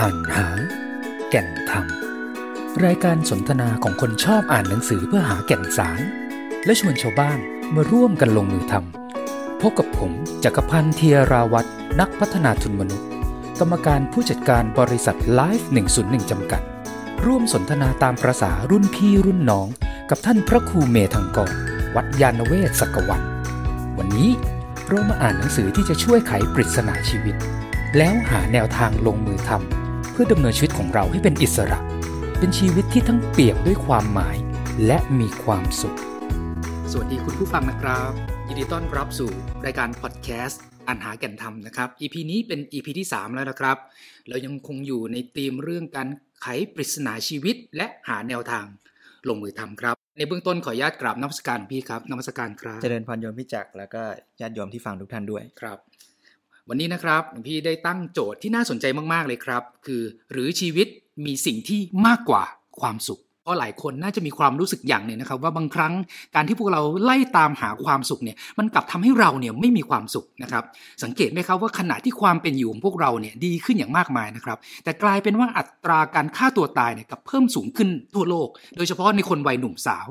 อ่านหา แก่นธรรม รายการสนทนาของคนชอบอ่านหนังสือเพื่อหาแก่นสาร และชวนชาวบ้านมาร่วมกันลงมือทำพบกับผมจักรพันธ์เทียราวัตรนักพัฒนาทุนมนุษย์ กรรมการผู้จัดการบริษัทไลฟ์101 จำกัด ร่วมสนทนาตามประษารุ่นพี่รุ่นน้อง กับท่านพระครูเมธังกรวัดยานเวศสักวัน วันนี้เรามาอ่านหนังสือที่จะช่วยไขปริศนาชีวิต แล้วหาแนวทางลงมือทำ พื่อดำเนินชีวิตของเราให้เป็นอิสระ เป็นชีวิตที่ทั้งเปี่ยมด้วยความหมายและมีความสุข สวัสดีคุณผู้ฟังนะครับ ยินดีต้อนรับสู่รายการพอดแคสต์อ่านหาแก่นธรรมนะครับ EP นี้เป็น EP ที่ 3 แล้วนะครับ เรายังคงอยู่ในธีมเรื่องการไขปริศนาชีวิตและหาแนวทาง ลงมือทำครับ ในเบื้องต้นขออนุญาตกราบนมัสการพี่ครับนมัสการครับ เจริญพรโยมพี่จักรแล้วก็ญาติโยมที่ฟังทุกท่านด้วยครับ วันนี้นะครับหลวงพี่ได้ตั้งโจทย์ที่น่าสนใจมากๆเลยครับ คือหรือชีวิตมีสิ่งที่มากกว่าความสุข เพราะหลายคนน่าจะมีความรู้สึกอย่างหนึ่งนะครับ ว่าบางครั้งการที่พวกเราไล่ตามหาความสุขเนี่ยมันกลับทำให้เราเนี่ยไม่มีความสุขนะครับสังเกตไหมครับว่าขณะที่ความเป็นอยู่ของพวกเราเนี่ยดีขึ้นอย่างมากมายนะครับ แต่กลายเป็นว่าอัตราการฆ่าตัวตายเนี่ยกับเพิ่มสูงขึ้นทั่วโลก โดยเฉพาะในคนวัยหนุ่มสาว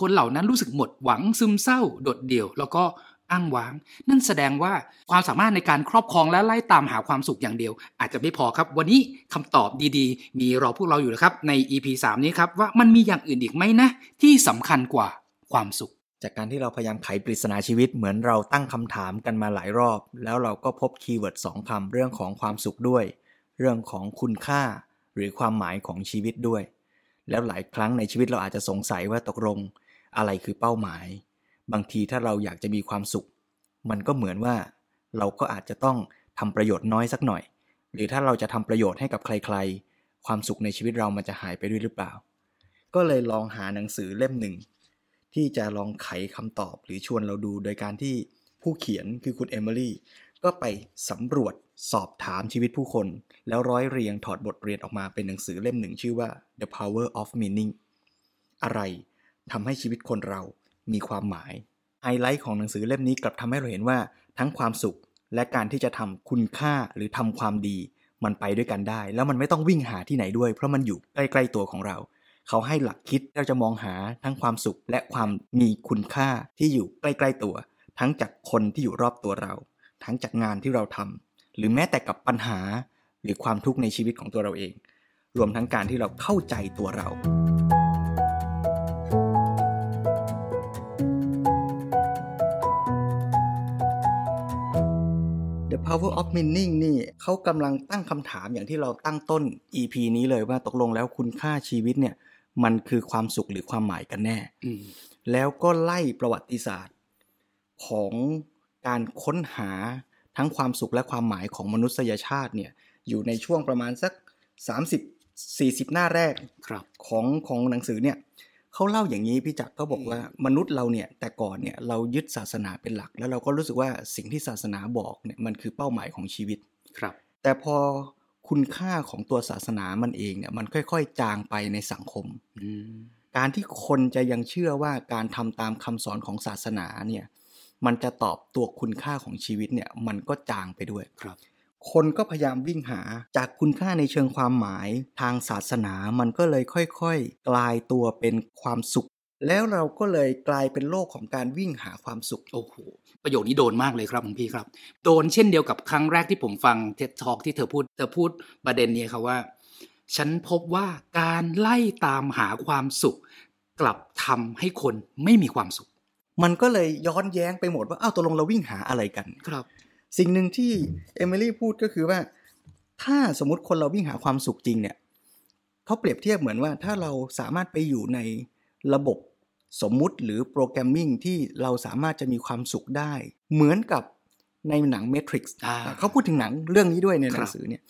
คนเหล่านั้นรู้สึกหมดหวังซึมเศร้าโดดเดี่ยว แล้วก็ อ้างว้าง นั่นแสดงว่าความสามารถในการครอบครองและไล่ตามหาความสุขอย่างเดียว อาจจะไม่พอครับ วันนี้คำตอบดีๆ มีรอพวกเราอยู่นะครับ ใน EP 3 นี้ครับ ว่ามันมีอย่างอื่นอีกไหมนะ ที่สำคัญกว่าความสุข จากการที่เราพยายามไขปริศนาชีวิตเหมือนเราตั้งคำถามกันมาหลายรอบ แล้วเราก็พบคีย์เวิร์ดสองคำเรื่องของความสุขด้วย เรื่องของคุณค่า หรือความหมายของชีวิตด้วย แล้วหลายครั้งในชีวิตเราอาจจะสงสัยว่าตกลงอะไรคือเป้าหมาย บางทีถ้าเราอยากจะมีความสุข มันก็เหมือนว่า เราก็อาจจะต้องทำประโยชน์น้อยสักหน่อย หรือถ้าเราจะทำประโยชน์ให้กับใคร ๆ ความสุขในชีวิตเรามันจะหายไปด้วยหรือเปล่า ก็เลยลองหาหนังสือเล่มหนึ่ง ที่จะลองไขคำตอบหรือชวนเราดูโดยการที่ผู้เขียนคือคุณเอมิลี่ก็ไปสำรวจสอบถามชีวิตผู้คน แล้วร้อยเรียงถอดบทเรียนออกมาเป็นหนังสือเล่มหนึ่งชื่อว่า The Power of Meaning อะไรทำให้ชีวิตคนเรา มีความหมายไฮไลท์ของหนังสือเล่มนี้กลับทำให้เราเห็นว่าทั้งความสุข และการที่จะทำคุณค่าหรือทำความดี มันไปด้วยกันได้ แล้วมันไม่ต้องวิ่งหาที่ไหนด้วย เพราะมันอยู่ใกล้ๆตัวของเรา เขาให้หลักคิดเราจะมองหาทั้งความสุขและความมีคุณค่าที่อยู่ใกล้ๆตัว ทั้งจากคนที่อยู่รอบตัวเรา ทั้งจากงานที่เราทำหรือแม้แต่กับปัญหา หรือความทุกข์ในชีวิตของตัวเราเอง รวมทั้งการที่เราเข้าใจตัวเรา The Power of Meaning นี่เขากำลังตั้งคำถามอย่างที่เราตั้งต้น EP นี้เลยว่าตกลงแล้วคุณค่าชีวิตเนี่ย มันคือความสุขหรือความหมายกันแน่อืมแล้วก็ไล่ประวัติศาสตร์ ของการค้นหาทั้งความสุขและความหมายของมนุษยชาติเนี่ย อยู่ในช่วงประมาณสัก 30-40 หน้าแรกครับของของหนังสือเนี่ย เขาเล่าอย่างนี้พี่จักรก็บอกว่ามนุษย์เราเนี่ยแต่ก่อนเนี่ยเรายึดศาสนาเป็นหลัก แล้วเราก็รู้สึกว่าสิ่งที่ศาสนาบอกเนี่ยมันคือเป้าหมายของชีวิตครับ แต่พอคุณค่าของตัวศาสนามันเองเนี่ยมันค่อย ๆ จางไปในสังคมอืมการที่คนจะยังเชื่อว่าการทำตามคำสอนของศาสนาเนี่ยมันจะตอบตัวคุณค่าของชีวิตเนี่ยมันก็จางไปด้วยครับ คนก็พยายามวิ่งหา จากคุณค่าในเชิงความหมาย ทางศาสนามันก็เลยค่อยๆ กลายตัวเป็นความสุข แล้วเราก็เลยกลายเป็นโลกของการวิ่งหาความสุขโอ้โหประโยคนี้โดนมากเลยครับหลวงพี่ครับ โดนเช่นเดียวกับครั้งแรกที่ผมฟังเท็ดทอกที่เธอพูดเธอพูดประเด็นเนี้ครับว่า ฉันพบว่าการไล่ตามหาความสุข กลับทำให้คนไม่มีความสุขมันก็เลยย้อนแย้งไปหมดว่าอ้าวตกลงเราวิ่งหาอะไรกันครับ สิ่งหนึ่งที่เอมิลี่พูดก็คือว่า ถ้าสมมติคนเราวิ่งหาความสุขจริงเนี่ยเขาเปรียบเทียบเหมือนว่าถ้าเราสามารถไปอยู่ในระบบสมมุติหรือโปรแกรมมิ่งที่เราสามารถจะมีความสุขได้ เหมือนกับในหนัง Matrix อ่าเขาพูดถึงหนังเรื่องนี้ด้วยในหคนัรังบสือเนี่ย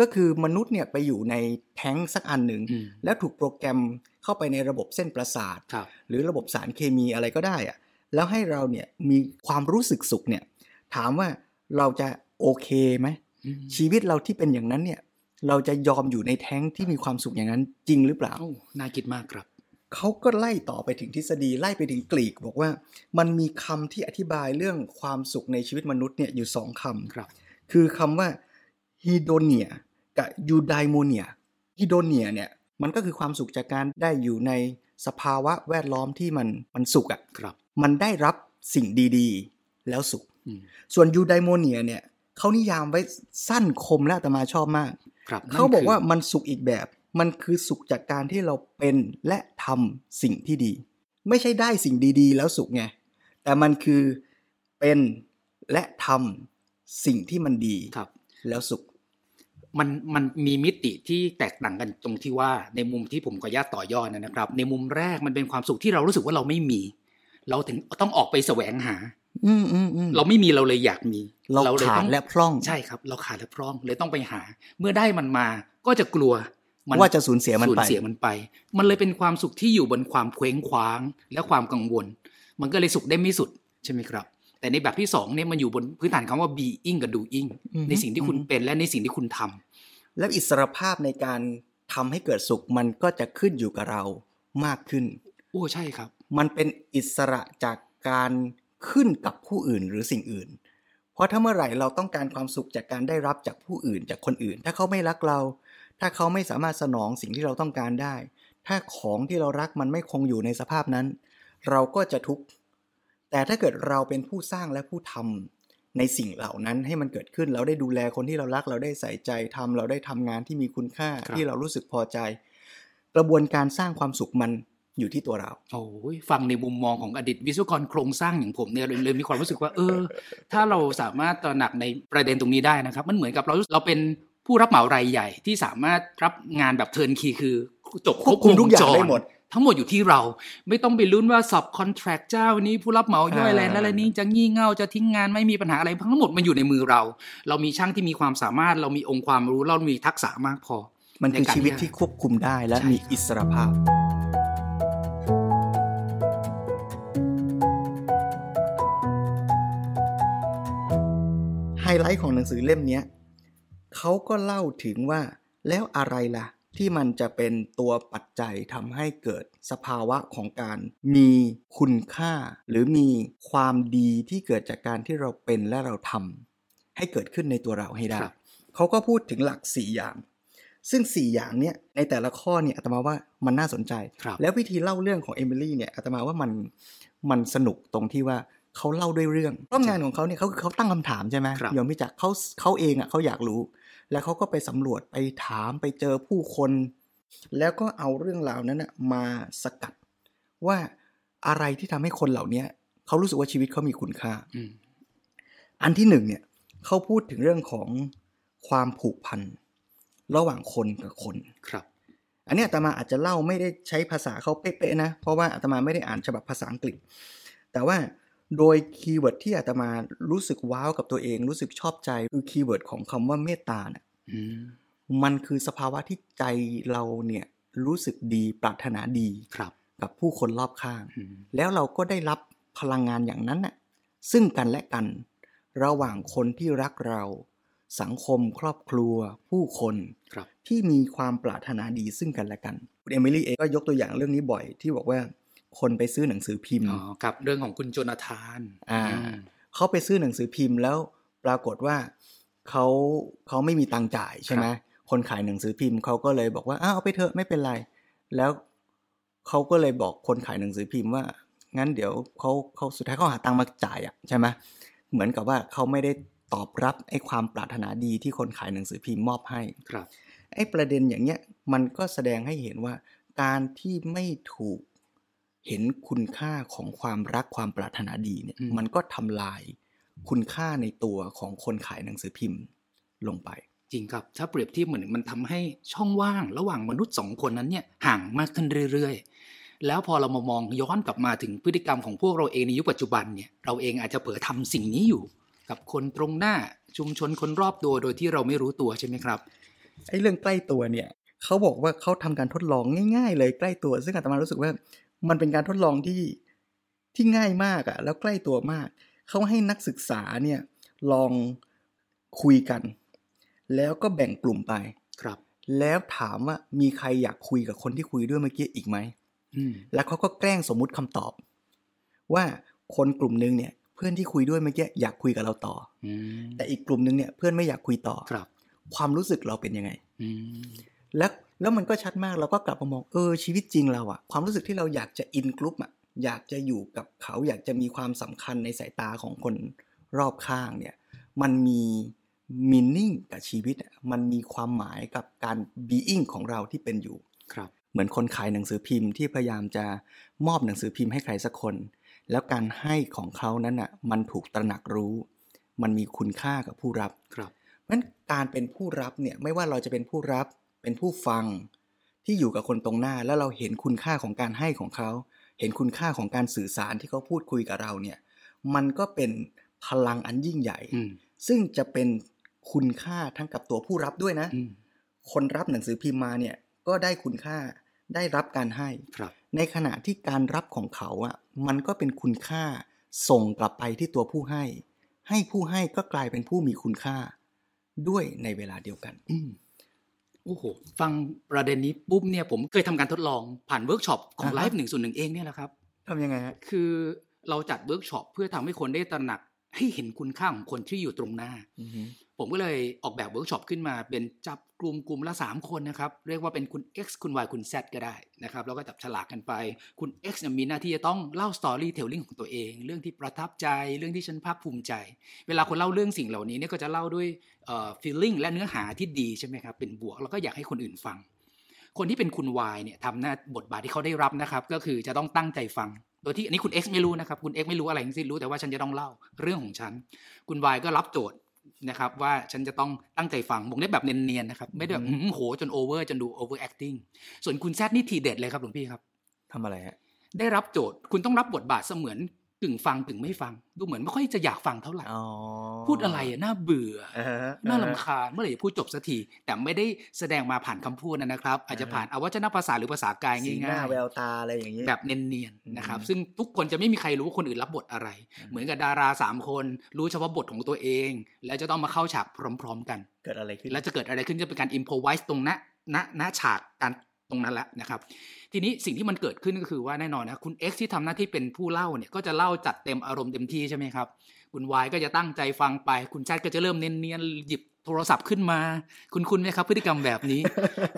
ก็คือมนุษย์เนี่ยไปอยู่ในแท้งสักอันหนึ่งอืมแล้วถูกโปรแกรมเข้าไปในระบบเส้นประสาทครับหรือระบบสารเคมีอะไรก็ได้อะแล้วให้เราเนี่ยมีความรู้สึกสุขเนี่ยถามว่า เราจะโอเคไหมอืมชีวิตเราที่เป็นอย่างนั้นเนี่ย เราจะยอมอยู่ในแท้งที่มีความสุขอย่างนั้นจริงหรือเปล่าโอ้น่าคิดมากครับเขาก็ไล่ต่อไปถึงทฤษฎีไล่ไปถึงกรีก บอกว่า มันมีคำที่อธิบายเรื่องความสุขในชีวิตมนุษย์เนี่ยอยู่สองคำครับ คือคำว่า hedonia กับ eudaimonia hedonia เนี่ยมันก็คือความสุขจากการได้อยู่ในสภาวะแวดล้อมที่มันมันสุขอะ่ะครับ มันได้รับสิ่งดีๆ แล้วสุขอืม ส่วน eudaimonia เนี่ยเขานิยามไว้สั้นคมและอาตมาชอบมากครับเขาบอกว่านั่นคืมันสุขอีกแบบ มันคือสุขจากการที่เราเป็นและทำสิ่งที่ดี ไม่ใช่ได้สิ่งดี ๆ แล้วสุขไง แต่มันคือเป็นและทำสิ่งที่มันดีครับ แล้วสุข มันมันมีมิติที่แตกต่างกันตรงที่ว่าในมุมที่ผมขออนุญาตต่อยอดนะครับ ในมุมแรกมันเป็นความสุขที่เรารู้สึกว่าเราไม่มี เราถึงต้องออกไปแสวงหาอืมอืมอืม เราไม่มีเราเลยอยากมี เราเลยขาต้ดองและพร่องใช่ครับ เราขาดและพร่องเลยต้องไปหา เมื่อได้มันมาก็จะกลัวมันว่าจะสูญเสียมันสูญไปเสียมันไป มันเลยเป็นความสุขที่อยู่บนความเคว้งคว้างและความกังวล มันก็เลยสุขได้ไม่สุดใช่ไหมครับ แต่ในแบบที่สองเนี่ยมันอยู่บนพื้นฐานคำว่า being กับ doing อือฮึในสิ่งที่คุณอือฮึเป็นและในสิ่งที่คุณทำแล้วอิสรภาพในการทำให้เกิดสุขมันก็จะขึ้นอยู่กับเรามากขึ้น โอ้ใช่ครับ มันเป็นอิสระจากการ ขึ้นกับผู้อื่นหรือสิ่งอื่น เพราะถ้าเมื่อไหร่เราต้องการความสุขจากการได้รับจากผู้อื่นจากคนอื่น ถ้าเขาไม่รักเรา ถ้าเขาไม่สามารถสนองสิ่งที่เราต้องการได้ ถ้าของที่เรารักมันไม่คงอยู่ในสภาพนั้น เราก็จะทุกข์ แต่ถ้าเกิดเราเป็นผู้สร้างและผู้ทำในสิ่งเหล่านั้นให้มันเกิดขึ้นเราได้ดูแลคนที่เรารักเราได้ใส่ใจทำเราได้ทำงานที่มีคุณค่าคที่เรารู้สึกพอใจ กระบวนการสร้างความสุขมัน อยู่ที่ตัวเราโอ้ยฟังในมุมมองของอดีตวิศวกรโครงสร้างอย่างผมเนี่ยเลยเลยมีความรู้สึกว่า เออ ถ้าเราสามารถตระหนักในประเด็นตรงนี้ได้นะครับ มันเหมือนกับเราเราเป็นผู้รับเหมารายใหญ่ที่สามารถรับงานแบบเทิร์นคีคือจบควบคุมทุกอย่างวจรได้หมดทั้งหมดอยู่ที่เราไม่ต้องไปลุ้นว่าสับคอนแทรคเจ้านี้ผู้รับเหมาย่อยอ่าอะไรอะไรนี้จะงี่เง่าจะทิ้งงานไม่มีปัญหาอะไรทั้งหมดมันอยู่ในมือเรา เรามีช่างที่มีความสามารถ เรามีองค์ความรู้เรามีทักษะมากพอ มันคือในการชีวิตที่ที่ควบคุมได้และใช่มีครับอิสรภาพ ไฮไลท์ของหนังสือเล่มเนี้ยเขาก็เล่าถึงว่าแล้วอะไรล่ะ ที่มันจะเป็นตัวปัจจัยทำให้เกิดสภาวะของการมีคุณค่า หรือมีความดีที่เกิดจากการที่เราเป็นและเราทำให้เกิดขึ้นในตัวเราให้ได้ครับเขาก็พูดถึงหลักสี่อย่าง ซึ่ง 4 อย่างเนี้ยในแต่ละข้อเนี่ยอาตมาว่ามันน่าสนใจครับแล้ววิธีเล่าเรื่องของเอมิลี่เนี่ยอาตมาว่ามันมันสนุกตรงที่ว่า เขาเล่าด้วยเรื่องเพราะงานของเขาเนี่ยเขาคือเขาตั้งคำถามใช่ไหมครับยอมพิจักเขาเขาเองอะเขาอยากรู้ แล้วเขาก็ไปสำรวจไปถามไปเจอผู้คน แล้วก็เอาเรื่องราวนั้นนะมาสกัด ว่าอะไรที่ทำให้คนเหล่าเนี้ยเขารู้สึกว่าชีวิตเขามีคุณค่าอืมอันที่หนึ่งเนี่ยเขาพูดถึงเรื่องของความผูกพันระหว่างคนกับคนครับ อันนี้อาตมาอาจจะเล่าไม่ได้ใช้ภาษาเขาเป๊ะๆนะ เพราะว่าอาตมาไม่ได้อ่านฉบับภาษาอังกฤษ แต่ว่า โดย keyword ที่อาตมารู้สึก wow กับตัวเอง รู้สึกชอบใจคือ keyword ของคำว่าเมตตาเนี่ยอืมมันคือสภาวะที่ใจเราเนี่ยรู้สึกดีปรารถนาดีครับ กับผู้คนรอบข้างอืมแล้วเราก็ได้รับพลังงานอย่างนั้นน่ะซึ่งกันและกัน ระหว่างคนที่รักเรา สังคมครอบครัว ผู้คนครับที่มีความปรารถนาดีซึ่งกันและกันคุณเอมิลี่เองก็ยกตัวอย่างเรื่องนี้บ่อยที่บอกว่า คนไปซื้อหนังสือพิมพ์อ๋อครับเรื่องของคุณโจนาธานอ่าอืมเขาไปซื้อหนังสือพิมพ์แล้วปรากฏว่าเขาเขาไม่มีตังค์จ่ายใช่ไหมคนขายหนังสือพิมพ์เขาก็เลยบอกว่าอ้าวเอาไปเถอะไม่เป็นไร แล้วเขาก็เลยบอกคนขายหนังสือพิมพ์ว่า งั้นเดี๋ยวเขาเขาสุดท้ายเขาหาตังค์มาจ่ายอะใช่ไหมเหมือนกับว่าเขาไม่ได้ตอบรับไอ้ความปรารถนาดีที่คนขายหนังสือพิมพ์มอบให้ครับไอ้ประเด็นอย่างเงี้ยมันก็แสดงให้เห็นว่าการที่ไม่ถูก เห็นคุณค่าของความรักความปรารถนาดีเนี่ยอืมมันก็ทำลายคุณค่าในตัวของคนขายหนังสือพิมพ์ลงไป จริงครับ ถ้าเปรียบเทียบเหมือนมันทำให้ช่องว่าง ระหว่างมนุษย์สองคนนั้นเนี่ยห่างมากขึ้นเรื่อยๆ แล้วพอเรามามองย้อนกลับมาถึงพฤติกรรมของพวกเราเองในยุคปัจจุบันเนี่ยเราเองอาจจะเผลอทำสิ่งนี้อยู่ กับคนตรงหน้าชุมชนคนรอบตัวโดยที่เราไม่รู้ตัวใช่ไหมครับไอ้เรื่องใกล้ตัวเนี่ยเขาบอกว่าเขาทำการทดลองง่าย ๆ เลยใกล้ตัว ซึ่งอาตมารู้สึกว่า มันเป็นการทดลองที่ที่ง่ายมากอะแล้วใกล้ตัวมาก เขาให้นักศึกษาเนี่ยลองคุยกัน แล้วก็แบ่งกลุ่มไปครับ แล้วถามว่ามีใครอยากคุยกับคนที่คุยด้วยเมื่อกี้อีกไหมอืมแล้วเขาก็แกล้งสมมุติคำตอบ ว่าคนกลุ่มนึงเนี่ย เพื่อนที่คุยด้วยเมื่อกี้อยากคุยกับเราต่ออืมแต่อีกกลุ่มนึงเนี่ยเพื่อนไม่อยากคุยต่อครับ ความรู้สึกเราเป็นยังไงอืมแล้ว แล้วมันก็ชัดมากเราก็กลับมามองเออชีวิตจริงเราอะความรู้สึกที่เราอยากจะอินกลุ่มอะอยากจะอยู่กับเขาอยากจะมีความสำคัญในสายตาของคนรอบข้างเนี่ยมันมีมินนิ่งกับชีวิตอะมันมีความหมายกับการบีอิงของเราที่เป็นอยู่ครับ เหมือนคนขายหนังสือพิมพ์ที่พยายามจะมอบหนังสือพิมพ์ให้ใครสักคน แล้วการให้ของเขานั้นอะมันถูกตระหนักรู้ มันมีคุณค่ากับผู้รับครับเพราะฉะนั้นการเป็นผู้รับเนี่ยไม่ว่าเราจะเป็นผู้รับ เป็นผู้ฟังที่อยู่กับคนตรงหน้าแล้วเราเห็นคุณค่าของการให้ของเขา เห็นคุณค่าของการสื่อสารที่เขาพูดคุยกับเราเนี่ย มันก็เป็นพลังอันยิ่งใหญ่อืมซึ่งจะเป็นคุณค่าทั้งกับตัวผู้รับด้วยนะอืมคนรับหนังสือพิมพ์มาเนี่ยก็ได้คุณค่าได้รับการให้ครับในขณะที่การรับของเขาอะ มันก็เป็นคุณค่าส่งกลับไปที่ตัวผู้ให้ ให้ผู้ให้ก็กลายเป็นผู้มีคุณค่าด้วยในเวลาเดียวกันอืม โอ้โหฟังประเด็นนี้ปุ๊บเนี่ยผมเคยทำการทดลองผ่านเวิร์กช็อปของอ่าฮะ lifeหนึ่งส่วนหนึ่งเองเนี่ยแหละครับทำยังไงฮะคือเราจัดเวิร์กช็อปเพื่อทำให้คนได้ตระหนักให้เห็นคุณค่าของคนที่อยู่ตรงหน้าอือฮึ ผมก็เลยออกแบบเวิร์กช็อปขึ้นมาเป็นจับกลุ่มกลุ่มละ 3 คนนะครับ เรียกว่าเป็นคุณ X คุณ Y คุณ Z ก็ได้นะครับแล้วก็จับฉลากกันไป คุณ X มีหน้าที่จะต้องเล่า storytelling ของตัวเอง เรื่องที่ประทับใจเรื่องที่ฉันภาคภูมิใจ เวลาคนเล่าเรื่องสิ่งเหล่านี้เนี่ยก็จะเล่าด้วยเอ่อ feeling และเนื้อหาที่ดีใช่ไหมครับเป็นบวกแล้วก็อยากให้คนอื่นฟัง คนที่เป็นคุณ Y เนี่ยทำหน้าบทบาทที่เขาได้รับนะครับก็คือจะต้องตั้งใจฟังโดยที่อันนี้คุณ X ไม่รู้นะครับ คุณ X ไม่รู้อะไรทั้งสิ้นรู้แต่ว่าฉันจะต้องเล่าเรื่องของฉัน คุณ Y ก็รับโจทย์ นะครับ ว่าฉันจะต้องตั้งใจฟังวงเล็บแบบเนียนๆนะครับ ไม่ได้แบบอื้อหือโหจนโอเวอร์จนดู over acting ส่วนคุณแซดนี่ทีเด็ดเลยครับหลวงพี่ครับทำอะไรฮะได้รับโจทย์คุณต้องรับบทบาทเสมือน กึ่งฟังกึ่งไม่ฟัง ดูเหมือนไม่ค่อยจะอยากฟังเท่าไหร่อ๋อพูดอะไรอะน่าเบื่ออ่าฮะน่าลำคาญเมื่อไหร่จะพูดจบสักทีแต่ไม่ได้แสดงมาผ่านคำพูดนะครับ อาจจะผ่านอวัจนภาษาหรือภาษากายสีหง่าน้ายแววตาอะไรอย่างนี้ๆแบบเนียนๆนะครับอืมซึ่งทุกคนจะไม่มีใครรู้ว่าคนอื่นรับบทอะไร เหมือนกับดาราสามคนรู้เฉพาะบทของตัวเอง แล้วจะต้องมาเข้าฉากพร้อม ๆ กัน เกิดอะไรขึ้นแล้วจะเกิดอะไรขึ้นจะเป็นการอิมพอไวส์ตรงณณณฉากการ ตรงนั้นแหละนะครับ ทีนี้สิ่งที่มันเกิดขึ้นก็คือว่าแน่นอนนะคุณ X ที่ทำหน้าที่เป็นผู้เล่าเนี่ยก็จะเล่าจัดเต็มอารมณ์เต็มที่ใช่ไหมครับ คุณ Y ก็จะตั้งใจฟังไป คุณแซดก็จะเริ่มเนียนๆหยิบโทรศัพท์ขึ้นมา คุณคุณไหมครับ พฤติกรรมแบบนี้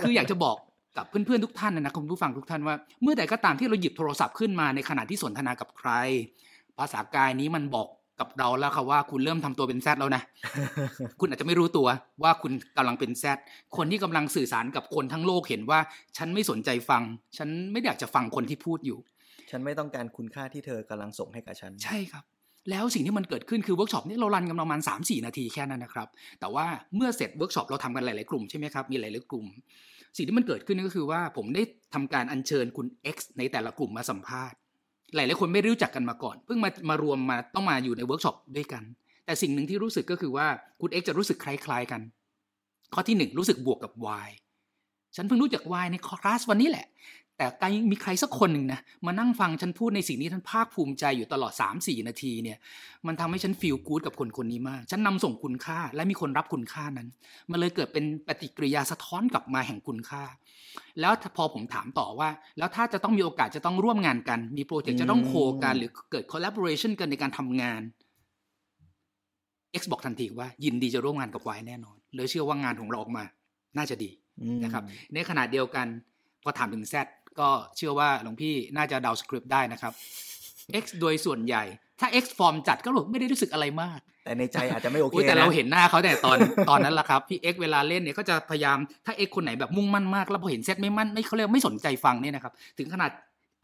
คืออยากจะบอกกับเพื่อนๆทุกท่านนะคุณผู้ฟังทุกท่านว่าเมื่อใดก็ตามที่เราหยิบโทรศัพท์ขึ้นมาในขณะที่สนทนากับใคร ภาษากายนี้มันบอก กับเราแล้วค่ะว่าคุณเริ่มทำตัวเป็นแซดแล้วนะ คุณอาจจะไม่รู้ตัวว่าคุณกำลังเป็น Z คนที่กำลังสื่อสารกับคนทั้งโลกเห็นว่า ฉันไม่สนใจฟัง ฉันไม่อยากจะฟังคนที่พูดอยู่ ฉันไม่ต้องการคุณค่าที่เธอกำลังส่งให้กับฉัน ใช่ครับแล้วสิ่งที่มันเกิดขึ้นคือเวิร์กช็อปนี่เรา run กันประมาณ 3 4 นาทีแค่นั้นนะครับ แต่ว่าเมื่อเสร็จเวิร์กช็อปเราทำกันหลาย ๆ กลุ่มใช่ไหมครับ มีหลาย ๆ กลุ่ม สิ่งที่มันเกิดขึ้นก็คือว่าผมได้ทำการอัญเชิญคุณ X ในแต่ละกลุ่มมาสัมภาษณ์ หลายๆคนไม่รู้จักกันมาก่อน เพิ่งมามารวมมาต้องมาอยู่ในเวิร์กช็อปด้วยกัน แต่สิ่งหนึ่งที่รู้สึกก็คือว่าคุณ X จะรู้สึกคล้ายๆกัน ข้อที่หนึ่งรู้สึกบวกกับ Y ฉันเพิ่งรู้จัก Y ในคลาสวันนี้แหละ แต่การมีใครสักคนหนึ่งนะมานั่งฟังฉันพูดในสิ่งที่ท่านภาคภูมิใจอยู่ตลอด 3-4 นาทีเนี่ยมันทำให้ฉันฟีลกู๊ดกับคนคนนี้มาก ฉันนำส่งคุณค่าและมีคนรับคุณค่านั้น มันเลยเกิดเป็นปฏิกิริยาสะท้อนกลับมาแห่งคุณค่า แล้วพอผมถามต่อว่า แล้วถ้าจะต้องมีโอกาสจะต้องร่วมงานกัน มีโปรเจกต์จะต้องโคกันหรือเกิด collaboration กันในการทำงาน X บอกทันทีว่ายินดีจะร่วมงานกับ Y แน่นอนเลยเชื่อว่างานของเราออกมา น่าจะดีอืมนะครับ ในขณะเดียวกันพอถามถึง Z ก็เชื่อว่าหลวงพี่น่าจะเดาสคริปต์ได้นะครับ X โดยส่วนใหญ่ ถ้า X ฟอร์มจัดก็ไม่ได้รู้สึกอะไรมาก แต่ในใจอาจจะไม่โอเคอุ๊ยแต่เรานะเห็นหน้าเขาแต่ตอนตอนนั้นแหละครับ พี่ X เวลาเล่นเนี่ยก็จะพยายามถ้า X คนไหนแบบมุ่งมั่นมาก แล้วพอเห็น Z ไม่มั่นไม่เขาเรียกไม่สนใจฟังเนี่ยนะครับถึงขนาด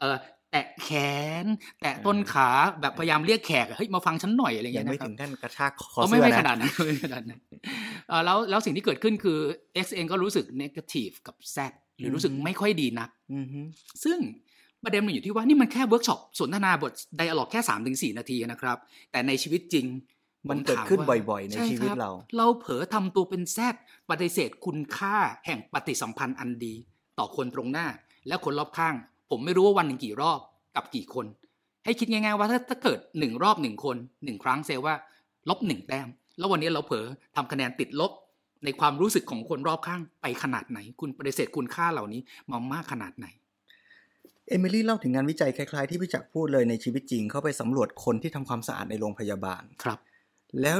เออแตะแขน แตะต้นขาแบบพยายามเรียกแขกอะเฮ้ยมาฟังฉันหน่อยอะไรอย่างยัเงี้งยไม่นะครัถึบงขั้นกระชากคอเขาเสื้ไม่อไม่นะขนาดนั้นไม่ขนาดนั้นเอ่อแล้วแล้วสิ่งที่เกิดขึ้นคือ X เองก็รู้สึก negative กับ Z หรือรู้สึกไม่ค่อยดีนักอือฮึซึ่งประเด็นมันอยู่ที่ว่านี่มันแค่เวิร์กช็อปสนทนาบทไดอะล็อกแค่3าถึงสนาทีนะครับ แต่ในชีวิตจริงมันผเกิดถาขึ้นว่าบ่อยๆ ในช่ชีวิตคบเรา เราเผลอทำตัวเป็นแซดปฏิเสธคุณค่าแห่งปฏิสัมพันธ์อันดี ต่อคนตรงหน้า และคนรอบข้าง ผมไม่รู้ว่าวันหนึ่งกี่รอบกับกี่คน ให้คิดง่ายๆว่าถ้าถ้าเกิดหนึ่งรอบหนึ่งคนหนึ่งครั้งเซลว่า ลบหนึ่งแต้ม แล้ววันนี้เราเผลอทำคะแนนติดลบ ในความรู้สึกของคนรอบข้างไปขนาดไหน คุณปฏิเสธคุณค่าเหล่านี้มามากขนาดไหนเอมิลี่เล่าถึงงานวิจัยคล้ายๆ ที่พี่จักรพูดเลยในชีวิตจริง เข้าไปสำรวจคนที่ทำความสะอาดในโรงพยาบาลครับ แล้ว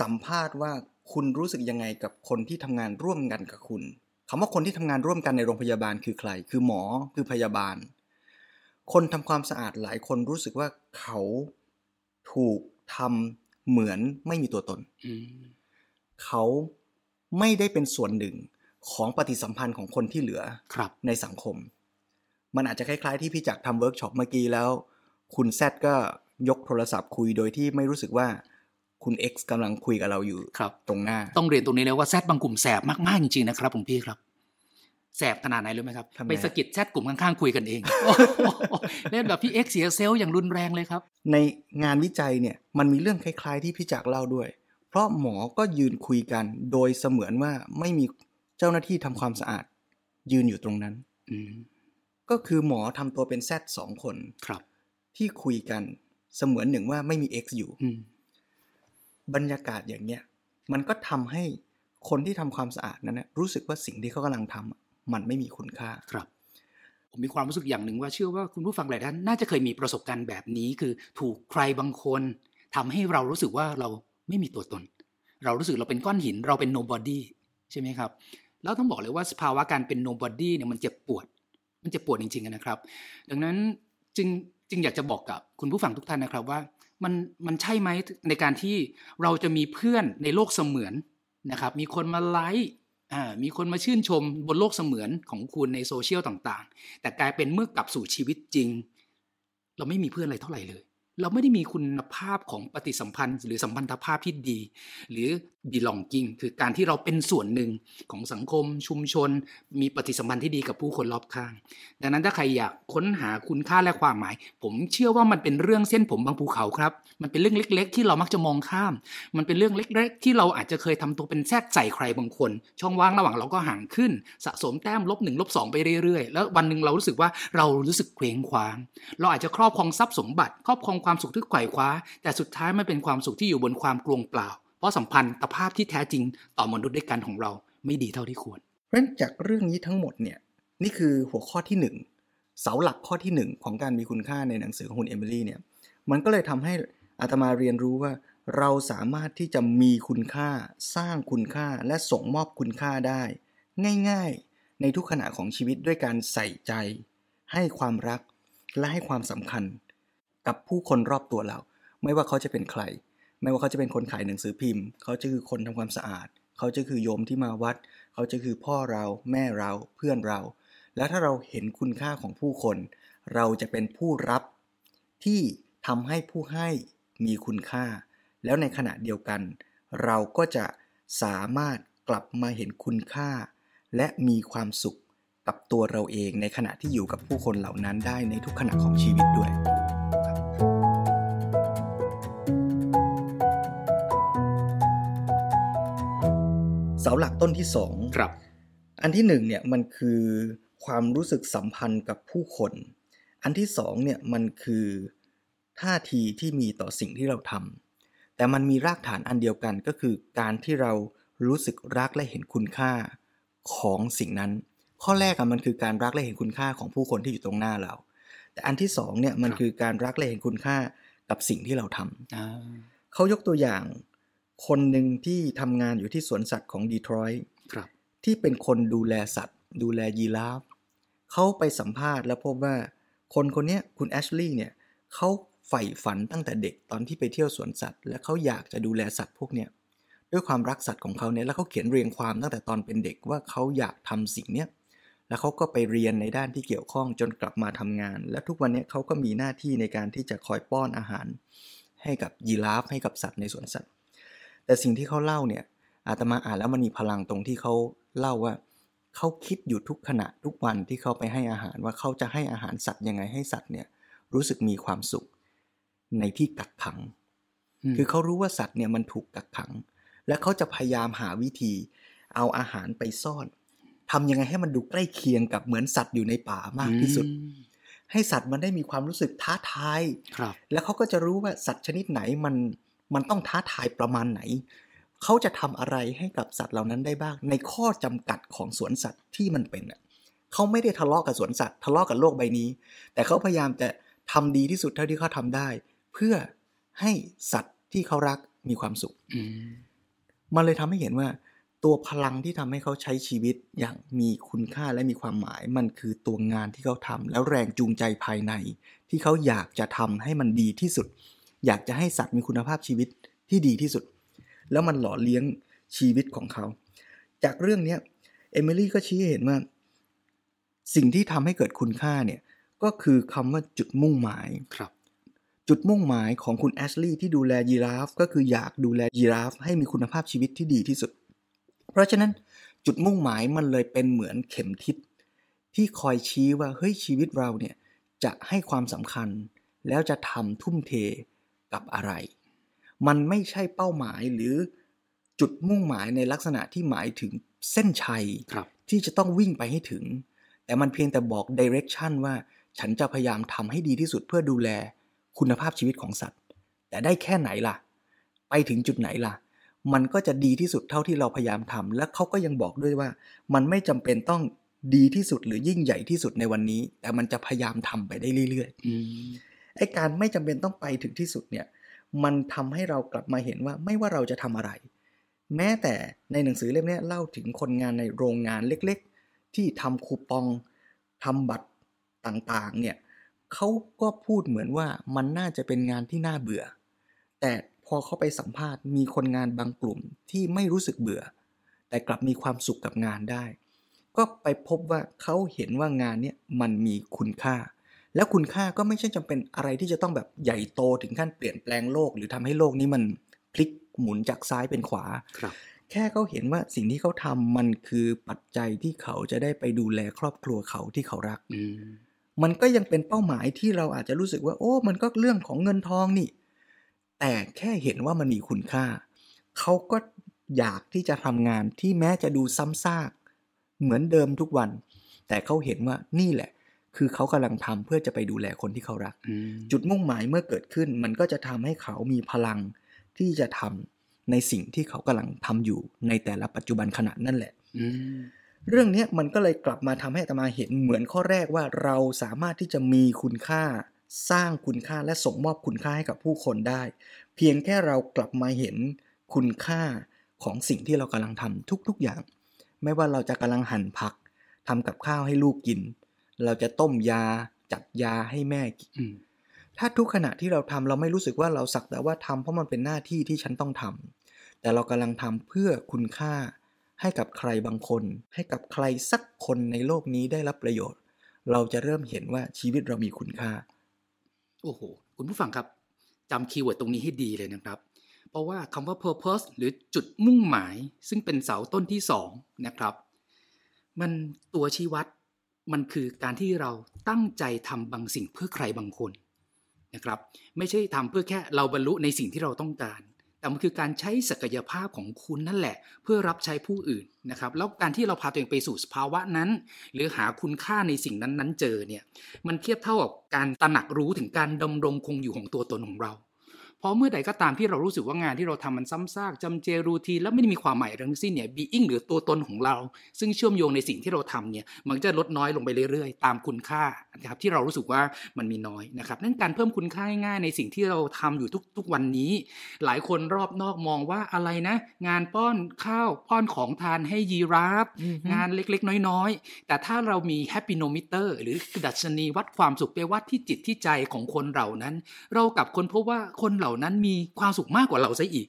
สัมภาษณ์ว่าคุณรู้สึกยังไงกับคนที่ทำงานร่วมกันกับคุณคำว่าคนที่ทำงานร่วมกันในโรงพยาบาลคือใคร คือหมอคือพยาบาล คนทำความสะอาดหลายคนรู้สึกว่าเขาถูกทำเหมือนไม่มีตัวตนอืมเขา ไม่ได้เป็นส่วนหนึ่งของปฏิสัมพันธ์ของคนที่เหลือครับในสังคม มันอาจจะคล้ายๆ ที่พี่จักรทำเวิร์กช็อปเมื่อกี้แล้ว คุณแซดก็ยกโทรศัพท์คุยโดยที่ไม่รู้สึกว่าคุณ X กำลังคุยกับเราอยู่ครับตรงหน้า ต้องเรียนตรงนี้เลยว่าแซดบางกลุ่มแสบมากๆจริงๆนะครับผมพี่ครับแสบขนาดไหนรู้ไหมครับทำไงไปสะกิดแซดกลุ่มข้างๆคุยกันเองโอ้โหเล่นแบบพี่เอ็กเสียเซลล์อย่างรุนแรงเลยครับ ในงานวิจัยเนี่ยมันมีเรื่องคล้าย ๆ ที่พี่จักรเล่าด้วยเพ ราะหมอก็ยืนคุยกัน โดยเสมือนว่าไม่มีเจ้าหน้าที่ทำความสะอาด ยืนอยู่ตรงนั้นอืมก็คือหมอทำตัวเป็นแซดสองคนครับ ที่คุยกันเสมือนหนึ่งว่าไม่มี X อยู่อืมบรรยากาศอย่างเนี้ยมันก็ทำให้คนที่ทำความสะอาดนั้นนะรู้สึกว่าสิ่งที่เขากำลังทำอะมันไม่มีคุณค่าครับผมมีความรู้สึกอย่างหนึ่งว่าเชื่อว่าคุณผู้ฟังหลายท่านน่าจะเคยมีประสบการณ์แบบนี้ คือถูกใครบางคนทำให้เรารู้สึกว่าเรา ไม่มีตัวตน เรารู้สึกเราเป็นก้อนหินเราเป็น nobody ใช่ไหมครับ แล้วต้องบอกเลยว่าสภาวะการเป็น nobody เนี่ยมันเจ็บปวด มันเจ็บปวดจริงๆนะครับ ดังนั้นจึงจึงอยากจะบอกกับคุณผู้ฟังทุกท่านนะครับว่ามันมันใช่ไหมในการที่เราจะมีเพื่อนในโลกเสมือนนะครับ มีคนมาไลค์อ่ามีคนมาชื่นชมบนโลกเสมือนของคุณในโซเชียลต่างๆ แต่กลายเป็นเมื่อกลับสู่ชีวิตจริง เราไม่มีเพื่อนอะไรเท่าไหร่เลย เราไม่ได้มีคุณภาพของปฏิสัมพันธ์ หรือสัมพันธภาพที่ดี หรือ belonging คือการที่เราเป็นส่วนหนึ่งของสังคมชุมชน มีปฏิสัมพันธ์ที่ดีกับผู้คนรอบข้าง ดังนั้นถ้าใครอยากค้นหาคุณค่าและความหมาย ผมเชื่อว่ามันเป็นเรื่องเส้นผมบางภูเขาครับ มันเป็นเรื่องเล็ก ๆ ที่เรามักจะมองข้าม มันเป็นเรื่องเล็ก ๆ ที่เราอาจจะเคยทำตัวเป็นแทรกใส่ใครบางคน ช่องว่างระหว่างเราก็ห่างขึ้น สะสมแต้มลบหนึ่งลบสองไปเรื่อยๆ แล้ววันหนึ่งเรารู้สึกว่าเรารู้สึกเคว้งคว้าง เราอาจจะครอบครองทรัพย์สมบัติครอบครองความสุขที่ไขว่คว้า แต่สุดท้ายมันเป็นความสุขที่อยู่บนความกลวงเปล่า เพราะสัมพันธภาพที่แท้จริงต่อมนุษย์ด้วยกันของเราไม่ดีเท่าที่ควร เพราะฉะนั้นจากเรื่องนี้ทั้งหมดเนี่ยนี่คือหัวข้อที่หนึ่งเสาหลักข้อที่หนึ่งของการมีคุณค่าในหนังสือของคุณเอมิลี่เนี่ยมันก็เลยทำให้อาตมาเรียนรู้ว่า เราสามารถที่จะมีคุณค่าสร้างคุณค่าและส่งมอบคุณค่าได้ ง่ายๆ ในทุกขณะของชีวิตด้วยการใส่ใจ ให้ความรักและให้ความสำคัญ กับผู้คนรอบตัวเรา ไม่ว่าเขาจะเป็นใคร ไม่ว่าเขาจะเป็นคนขายหนังสือพิมพ์ เขาจะคือคนทำความสะอาด เขาจะคือโยมที่มาวัด เขาจะคือพ่อเรา แม่เรา เพื่อนเรา แล้วถ้าเราเห็นคุณค่าของผู้คน เราจะเป็นผู้รับที่ทำให้ผู้ให้มีคุณค่า แล้วในขณะเดียวกัน เราก็จะสามารถกลับมาเห็นคุณค่า และมีความสุขกับตัวเราเองในขณะที่อยู่กับผู้คนเหล่านั้นได้ในทุกขณะของชีวิตด้วย สาหลักต้นที่สองครับ อันที่หนึ่งเนี่ยมันคือความรู้สึกสัมพันธ์กับผู้คน อันที่สองเนี่ยมันคือท่าทีที่มีต่อสิ่งที่เราทำแต่มันมีรากฐานอันเดียวกันก็คือการที่เรารู้สึกรักและเห็นคุณค่าของสิ่งนั้น ข้อแรกอะมันคือการรักและเห็นคุณค่าของผู้คนที่อยู่ตรงหน้าเรา แต่อันที่สองเนี่ยมันครับคือการรักและเห็นคุณค่ากับสิ่งที่เราทำอ่าเขายกตัวอย่าง คนหนึ่งที่ทำงานอยู่ที่สวนสัตว์ของดีทรอยต์ครับที่เป็นคนดูแลสัตว์ ดูแลยีราฟเขาไปสัมภาษณ์แล้วพบว่า คนคนเนี้ยคุณแอชลีย์เนี่ยเขาใฝ่ฝันตั้งแต่เด็กตอนที่ไปเที่ยวสวนสัตว์ และเขาอยากจะดูแลสัตว์พวกเนี้ยด้วยความรักสัตว์ของเขาเนี่ยแล้วเขาเขียนเรียงความตั้งแต่ตอนเป็นเด็กว่าเขาอยากทำสิ่งเนี้ยแล้วเขาก็ไปเรียนในด้านที่เกี่ยวข้องจนกลับมาทำงาน และทุกวันเนี้ยเขาก็มีหน้าที่ในการที่จะคอยป้อนอาหาร ให้กับยีราฟให้กับสัตว์ในสวนสัตว์ แต่สิ่งที่เขาเล่าเนี่ยอาตมาอ่านแล้วมันมีพลังตรงที่เขาเล่าว่าเขาคิดอยู่ทุกขณะทุกวันที่เขาไปให้อาหารว่าเขาจะให้อาหารสัตว์ยังไงให้สัตว์เนี่ยรู้สึกมีความสุข ในที่กักขังอืมคือเขารู้ว่าสัตว์เนี่ยมันถูกกักขัง และเขาจะพยายามหาวิธี เอาอาหารไปซ่อนทำยังไงให้มันดูใกล้เคียงกับเหมือนสัตว์อยู่ในป่ามากที่สุดอืมให้สัตว์มันได้มีความรู้สึกท้าทายครับแล้วเขาก็จะรู้ว่าสัตว์ชนิดไหนมัน มันต้องท้าทายประมาณไหน เขาจะทำอะไรให้กับสัตว์เหล่านั้นได้บ้าง ในข้อจำกัดของสวนสัตว์ที่มันเป็นอะเขาไม่ได้ทะเลาะกับสวนสัตว์ทะเลาะกับโลกใบนี้ แต่เขาพยายามจะทำดีที่สุดเท่าที่เขาทำได้ เพื่อให้สัตว์ที่เขารักมีความสุขอืมมันเลยทำให้เห็นว่า ตัวพลังที่ทำให้เขาใช้ชีวิตอย่างมีคุณค่าและมีความหมาย มันคือตัวงานที่เขาทำแล้วแรงจูงใจภายใน ที่เขาอยากจะทำให้มันดีที่สุด อยากจะให้สัตว์มีคุณภาพชีวิตที่ดีที่สุด แล้วมันหล่อเลี้ยงชีวิตของเขา จากเรื่องนี้เอมิลี่ก็ชี้เห็นว่า สิ่งที่ทำให้เกิดคุณค่าเนี่ยก็คือคำว่าจุดมุ่งหมายครับ จุดมุ่งหมายของคุณแอชลีย์ที่ดูแลยีราฟ ก็คืออยากดูแลยีราฟ ให้มีคุณภาพชีวิตที่ดีที่สุด เพราะฉะนั้นจุดมุ่งหมายมันเลยเป็นเหมือนเข็มทิศที่คอยชี้ว่าเฮ้ยชีวิตเราเนี่ยจะให้ความสำคัญ แล้วจะทำทุ่มเท กับอะไร มันไม่ใช่เป้าหมายหรือจุดมุ่งหมายในลักษณะที่หมายถึงเส้นชัยที่จะต้องวิ่งไปให้ถึง แต่มันเพียงแต่บอกดิเรกชันว่าฉันจะพยายามทำให้ดีที่สุดเพื่อดูแลคุณภาพชีวิตของสัตว์ แต่ได้แค่ไหนล่ะ ไปถึงจุดไหนล่ะ มันก็จะดีที่สุดเท่าที่เราพยายามทำและเขาก็ยังบอกด้วยว่า มันไม่จำเป็นต้องดีที่สุดหรือยิ่งใหญ่ที่สุดในวันนี้ แต่มันจะพยายามทำไปได้เรื่อยๆ ไอ้การไม่จำเป็นต้องไปถึงที่สุดเนี่ยมันทำให้เรากลับมาเห็นว่าไม่ว่าเราจะทำอะไร แม้แต่ในหนังสือเล่มนี้เล่าถึงคนงานในโรงงานเล็กๆ ที่ทำคูปองทำบัตรต่างๆเนี่ยเขาก็พูดเหมือนว่ามันน่าจะเป็นงานที่น่าเบื่อ แต่พอเข้าไปสัมภาษณ์มีคนงานบางกลุ่มที่ไม่รู้สึกเบื่อ แต่กลับมีความสุขกับงานได้ ก็ไปพบว่าเขาเห็นว่างานเนี่ยมันมีคุณค่า แล้วคุณค่าก็ไม่ใช่จำเป็นอะไรที่จะต้องแบบใหญ่โตถึงขั้นเปลี่ยนแปลงโลก หรือทำให้โลกนี้มันพลิกหมุนจากซ้ายเป็นขวาแค่เขาเห็นว่าสิ่งที่เขาทำมันคือปัจจัยที่เขาจะได้ไปดูแลครอบครัวเขาที่เขารักมันก็ยังเป็นเป้าหมายที่เราอาจจะรู้สึกว่า โอ้ มันก็เรื่องของเงินทองนี่ แต่แค่เห็นว่ามันมีคุณค่า เขาก็อยากที่จะทำงานที่แม้จะดูซ้ำซาก เหมือนเดิมทุกวัน แต่เขาเห็นว่านี่แหละ คือเขากำลังทำเพื่อจะไปดูแลคนที่เขารัก จุดมุ่งหมายเมื่อเกิดขึ้น มันก็จะทำให้เขามีพลังที่จะทำในสิ่งที่เขากำลังทำอยู่ในแต่ละปัจจุบันขณะนั่นแหละเรื่องนี้มันก็เลยกลับมาทำให้ตมาเห็นเหมือนข้อแรกว่าเราสามารถที่จะมีคุณค่าสร้างคุณค่าและส่งมอบคุณค่าให้กับผู้คนได้ เพียงแค่เรากลับมาเห็นคุณค่าของสิ่งที่เรากำลังทำทุกๆอย่าง ไม่ว่าเราจะกำลังหั่นผักทำกับข้าวให้ลูกกิน เราจะต้มยาจัดยาให้แม่กินถ้าทุกขณะที่เราทำเราไม่รู้สึกว่าเราสักแต่ว่าทำเพราะมันเป็นหน้าที่ที่ฉันต้องทำแต่เรากำลังทำเพื่อคุณค่าให้กับใครบางคน ให้กับใครสักคนในโลกนี้ได้รับประโยชน์ เราจะเริ่มเห็นว่าชีวิตเรามีคุณค่า โอ้โห คุณผู้ฟังครับจำคีย์เวิร์ดตรงนี้ให้ดีเลยนะครับ เพราะว่าคำว่า purpose หรือจุดมุ่งหมาย ซึ่งเป็นเสาต้นที่สองนะครับ มันตัวชี้วัด มันคือการที่เราตั้งใจทำบางสิ่งเพื่อใครบางคนนะครับ ไม่ใช่ทำเพื่อแค่เราบรรลุในสิ่งที่เราต้องการ แต่มันคือการใช้ศักยภาพของคุณนั่นแหละ เพื่อรับใช้ผู้อื่นนะครับ แล้วการที่เราพาตัวเองไปสู่สภาวะนั้น หรือหาคุณค่าในสิ่งนั้นๆ เจอเนี่ยมันเทียบเท่ากับการตระหนักรู้ถึงการดำรงคงอยู่ของตัวตนของเรา เพราะเมื่อใดก็ตามที่เรารู้สึกว่างานที่เราทำมันซ้ำซากจำเจรูทีแล้วไม่ได้มีความหมายทั้งสิ้นเนี่ยบีอิงหรือตัวตนของเรา ซึ่งเชื่อมโยงในสิ่งที่เราทำเนี่ยมันจะลดน้อยลงไปเรื่อยๆ ตามคุณค่านะครับที่เรารู้สึกว่ามันมีน้อยนะครับนั่นการเพิ่มคุณค่าง่ายๆในสิ่งที่เราทำอยู่ทุกๆวันนี้ หลายคนรอบนอกมองว่าอะไรนะ งานป้อนข้าวป้อนของทานให้ยีราฟงานเล็กๆ น้อยๆ แต่ถ้าเรามี Happinometer หรือดัชนีวัดความสุขไปวัดที่จิตที่ใจของคนเหล่านั้น เรากลับค้นพบว่าคนเหล่านั้นมีความสุขมากกว่าเราซะอีก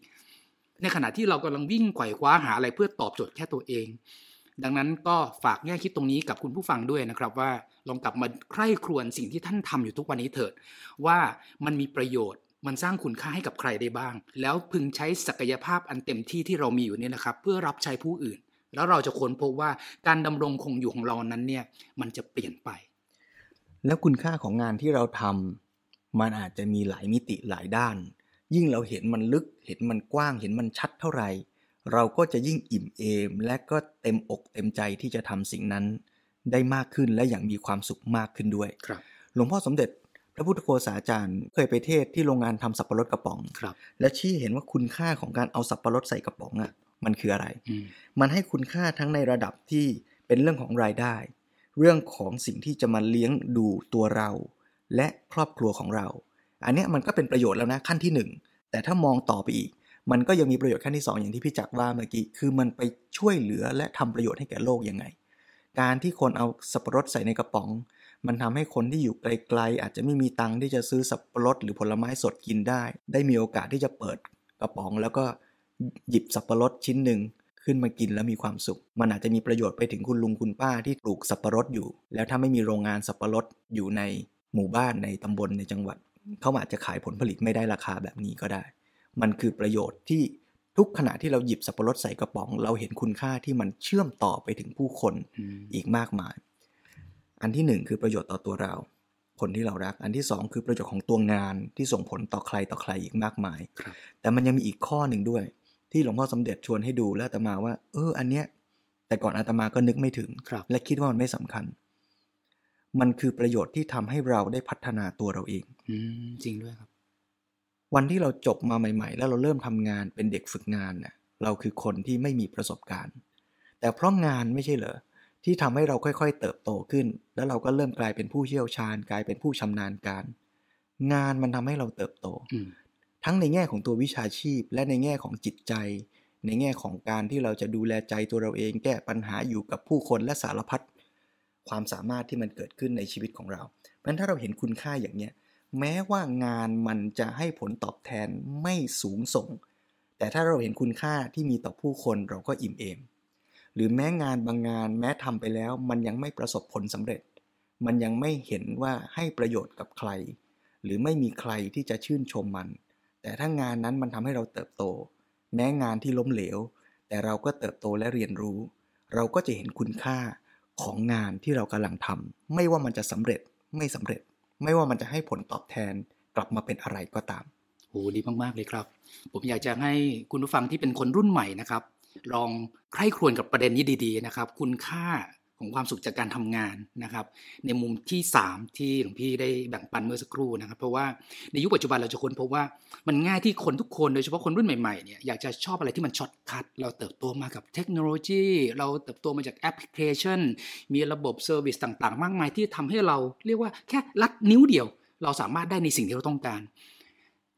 ในขณะที่เรากำลังวิ่งไขว่คว้าหาอะไรเพื่อตอบโจทย์แค่ตัวเอง ดังนั้นก็ฝากแง่คิดตรงนี้กับคุณผู้ฟังด้วยนะครับว่าลองกลับมาใคร่ครวญสิ่งที่ท่านทำอยู่ทุกวันนี้เถิด ว่ามันมีประโยชน์มันสร้างคุณค่าให้กับใครได้บ้าง แล้วพึงใช้ศักยภาพอันเต็มที่ที่เรามีอยู่เนี่ยนะครับ เพื่อรับใช้ผู้อื่น แล้วเราจะค้นพบว่าการดำรงคงอยู่ของเรานั้นเนี่ยมันจะเปลี่ยนไป แล้วคุณค่าของงานที่เราทำ มันอาจจะมีหลายมิติหลายด้าน ยิ่งเราเห็นมันลึกเห็นมันกว้าง เห็นมันชัดเท่าไหร่ เราก็จะยิ่งอิ่มเอม และก็เต็มอกเต็มใจที่จะทำสิ่งนั้น ได้มากขึ้นและอย่างมีความสุขมากขึ้นด้วยครับหลวงพ่อสมเด็จพระพุทธโฆษาจารย์เคยไปเทศที่โรงงานทำสับปะรดกระป๋องครับ และชี้เห็นว่าคุณค่าของการเอาสับปะรดใส่กระป๋องอะมันคืออะไร มันให้คุณค่าทั้งในระดับที่เป็นเรื่องของรายได้ เรื่องของสิ่งที่จะมาเลี้ยงดูตัวเรา และครอบครัวของเรา อันนี้มันก็เป็นประโยชน์แล้วนะขั้นที่ 1 แต่ถ้ามองต่อไปอีก มันก็ยังมีประโยชน์ขั้นที่สองอย่างที่พี่จักว่าเมื่อกี้คือมันไปช่วยเหลือและทำประโยชน์ให้แก่โลกยังไง การที่คนเอาสับปะรดใส่ในกระป๋อง มันทำให้คนที่อยู่ไกลๆอาจจะไม่มีตังค์ที่จะซื้อสับปะรดหรือผลไม้สดกินได้ ได้มีโอกาสที่จะเปิดกระป๋อง แล้วก็หยิบสับปะรดชิ้นหนึ่งขึ้นมากินแล้วมีความสุข มันอาจจะมีประโยชน์ไปถึงคุณลุงคุณป้าที่ปลูกสับปะรดอยู่ แล้วถ้าไม่มีโรงงานสับปะรดอยู่ใน หมู่บ้านในตำบลในจังหวัด เขาอาจจะขายผลผลิตไม่ได้ราคาแบบนี้ก็ได้ มันคือประโยชน์ที่ทุกขณะที่เราหยิบสับปะรดใส่กระป๋อง เราเห็นคุณค่าที่มันเชื่อมต่อไปถึงผู้คนอีกมากมาย อันที่หนึ่งคือประโยชน์ต่อตัวเรา คนที่เรารัก อันที่สองคือประโยชน์ของตัวงานที่ส่งผลต่อใครต่อใครอีกมากมาย แต่มันยังมีอีกข้อหนึ่งด้วย ที่หลวงพ่อสมเด็จชวนให้ดูและอาตมาว่า เออ อันเนี้ยแต่ก่อนอาตมาก็นึกไม่ถึง และคิดว่ามันไม่สำคัญ มันคือประโยชน์ที่ทำให้เราได้พัฒนาตัวเราเองอืมจริงด้วยครับ วันที่เราจบมาใหม่ ๆ แล้วเราเริ่มทำงานเป็นเด็กฝึกงานน่ะเราคือคนที่ไม่มีประสบการณ์ แต่เพราะงานไม่ใช่เหรอที่ทำให้เราค่อย ๆ เติบโตขึ้น แล้วเราก็เริ่มกลายเป็นผู้เชี่ยวชาญ กลายเป็นผู้ชำนาญการ งานมันทำให้เราเติบโต ทั้งในแง่ของตัววิชาชีพ และในแง่ของจิตใจ ในแง่ของการที่เราจะดูแลใจตัวเราเอง แก้ปัญหาอยู่กับผู้คนและสารพัด ความสามารถที่มันเกิดขึ้นในชีวิตของเรา เพราะฉะนั้นถ้าเราเห็นคุณค่าอย่างเนี้ยแม้ว่างานมันจะให้ผลตอบแทนไม่สูงส่ง แต่ถ้าเราเห็นคุณค่าที่มีต่อผู้คนเราก็อิ่มเอมหรือแม้งานบางงานแม้ทำไปแล้ว มันยังไม่ประสบผลสำเร็จ มันยังไม่เห็นว่าให้ประโยชน์กับใคร หรือไม่มีใครที่จะชื่นชมมัน แต่ถ้างานนั้นมันทำให้เราเติบโต แม้งานที่ล้มเหลว แต่เราก็เติบโตและเรียนรู้ เราก็จะเห็นคุณค่า ของงานที่เรากำลังทำไม่ว่ามันจะสำเร็จไม่สำเร็จ ไม่ว่ามันจะให้ผลตอบแทนกลับมาเป็นอะไรก็ตามโหดีมากๆเลยครับ ผมอยากจะให้คุณผู้ฟังที่เป็นคนรุ่นใหม่นะครับ ลองใคร่ครวญกับประเด็นนี้ดี ๆ นะครับ คุณค่า ของความสุขจากการทำงานนะครับ ในมุมที่ 3 ที่หลวงพี่ได้แบ่งปันเมื่อสักครู่นะครับ เพราะว่าในยุคปัจจุบันเราจะค้นพบว่ามันง่ายที่คนทุกคนโดยเฉพาะคนรุ่นใหม่ๆเนี่ยอยากจะชอบอะไรที่มัน shortcut เราเติบโตมากับเทคโนโลยี เราเติบโตมาจากแอปพลิเคชัน มีระบบเซอร์วิสต่างๆ มากมายที่ทำให้เราเรียกว่าแค่ลัดนิ้วเดียว เราสามารถได้ในสิ่งที่เราต้องการ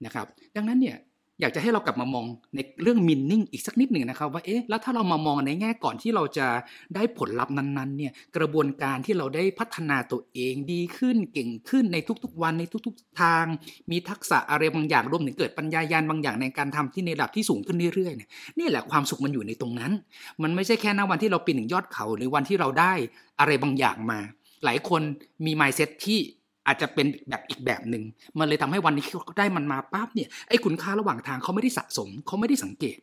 นะครับ ดังนั้นเนี่ย อยากจะให้เรากลับมามองในเรื่องมินนิ่งอีกสักนิดหนึ่งนะครับว่าเอ๊ะแล้วถ้าเรามามองในแง่ก่อนที่เราจะได้ผลลัพธ์นั้นๆเนี่ยกระบวนการที่เราได้พัฒนาตัวเองดีขึ้นเก่งขึ้นในทุกๆ วันในทุกๆ ทาง มีทักษะอะไรบางอย่างรวมถึงเกิดปัญญายาณบางอย่างในการทำที่ในระดับที่สูงขึ้นเรื่อยๆเนี่ยนี่แหละความสุขมันอยู่ในตรงนั้น มันไม่ใช่แค่ณวันที่เราปีนถึงยอดเขา หรือวันที่เราได้อะไรบางอย่างมา หลายคนมี mindset ที่ อาจจะเป็นแบบอีกแบบหนึ่งมันเลยทำให้วันนี้เขาได้มันมาปั๊บเนี่ยไอ้คุณค่าระหว่างทางเขาไม่ได้สะสมเขาไม่ได้สังเกต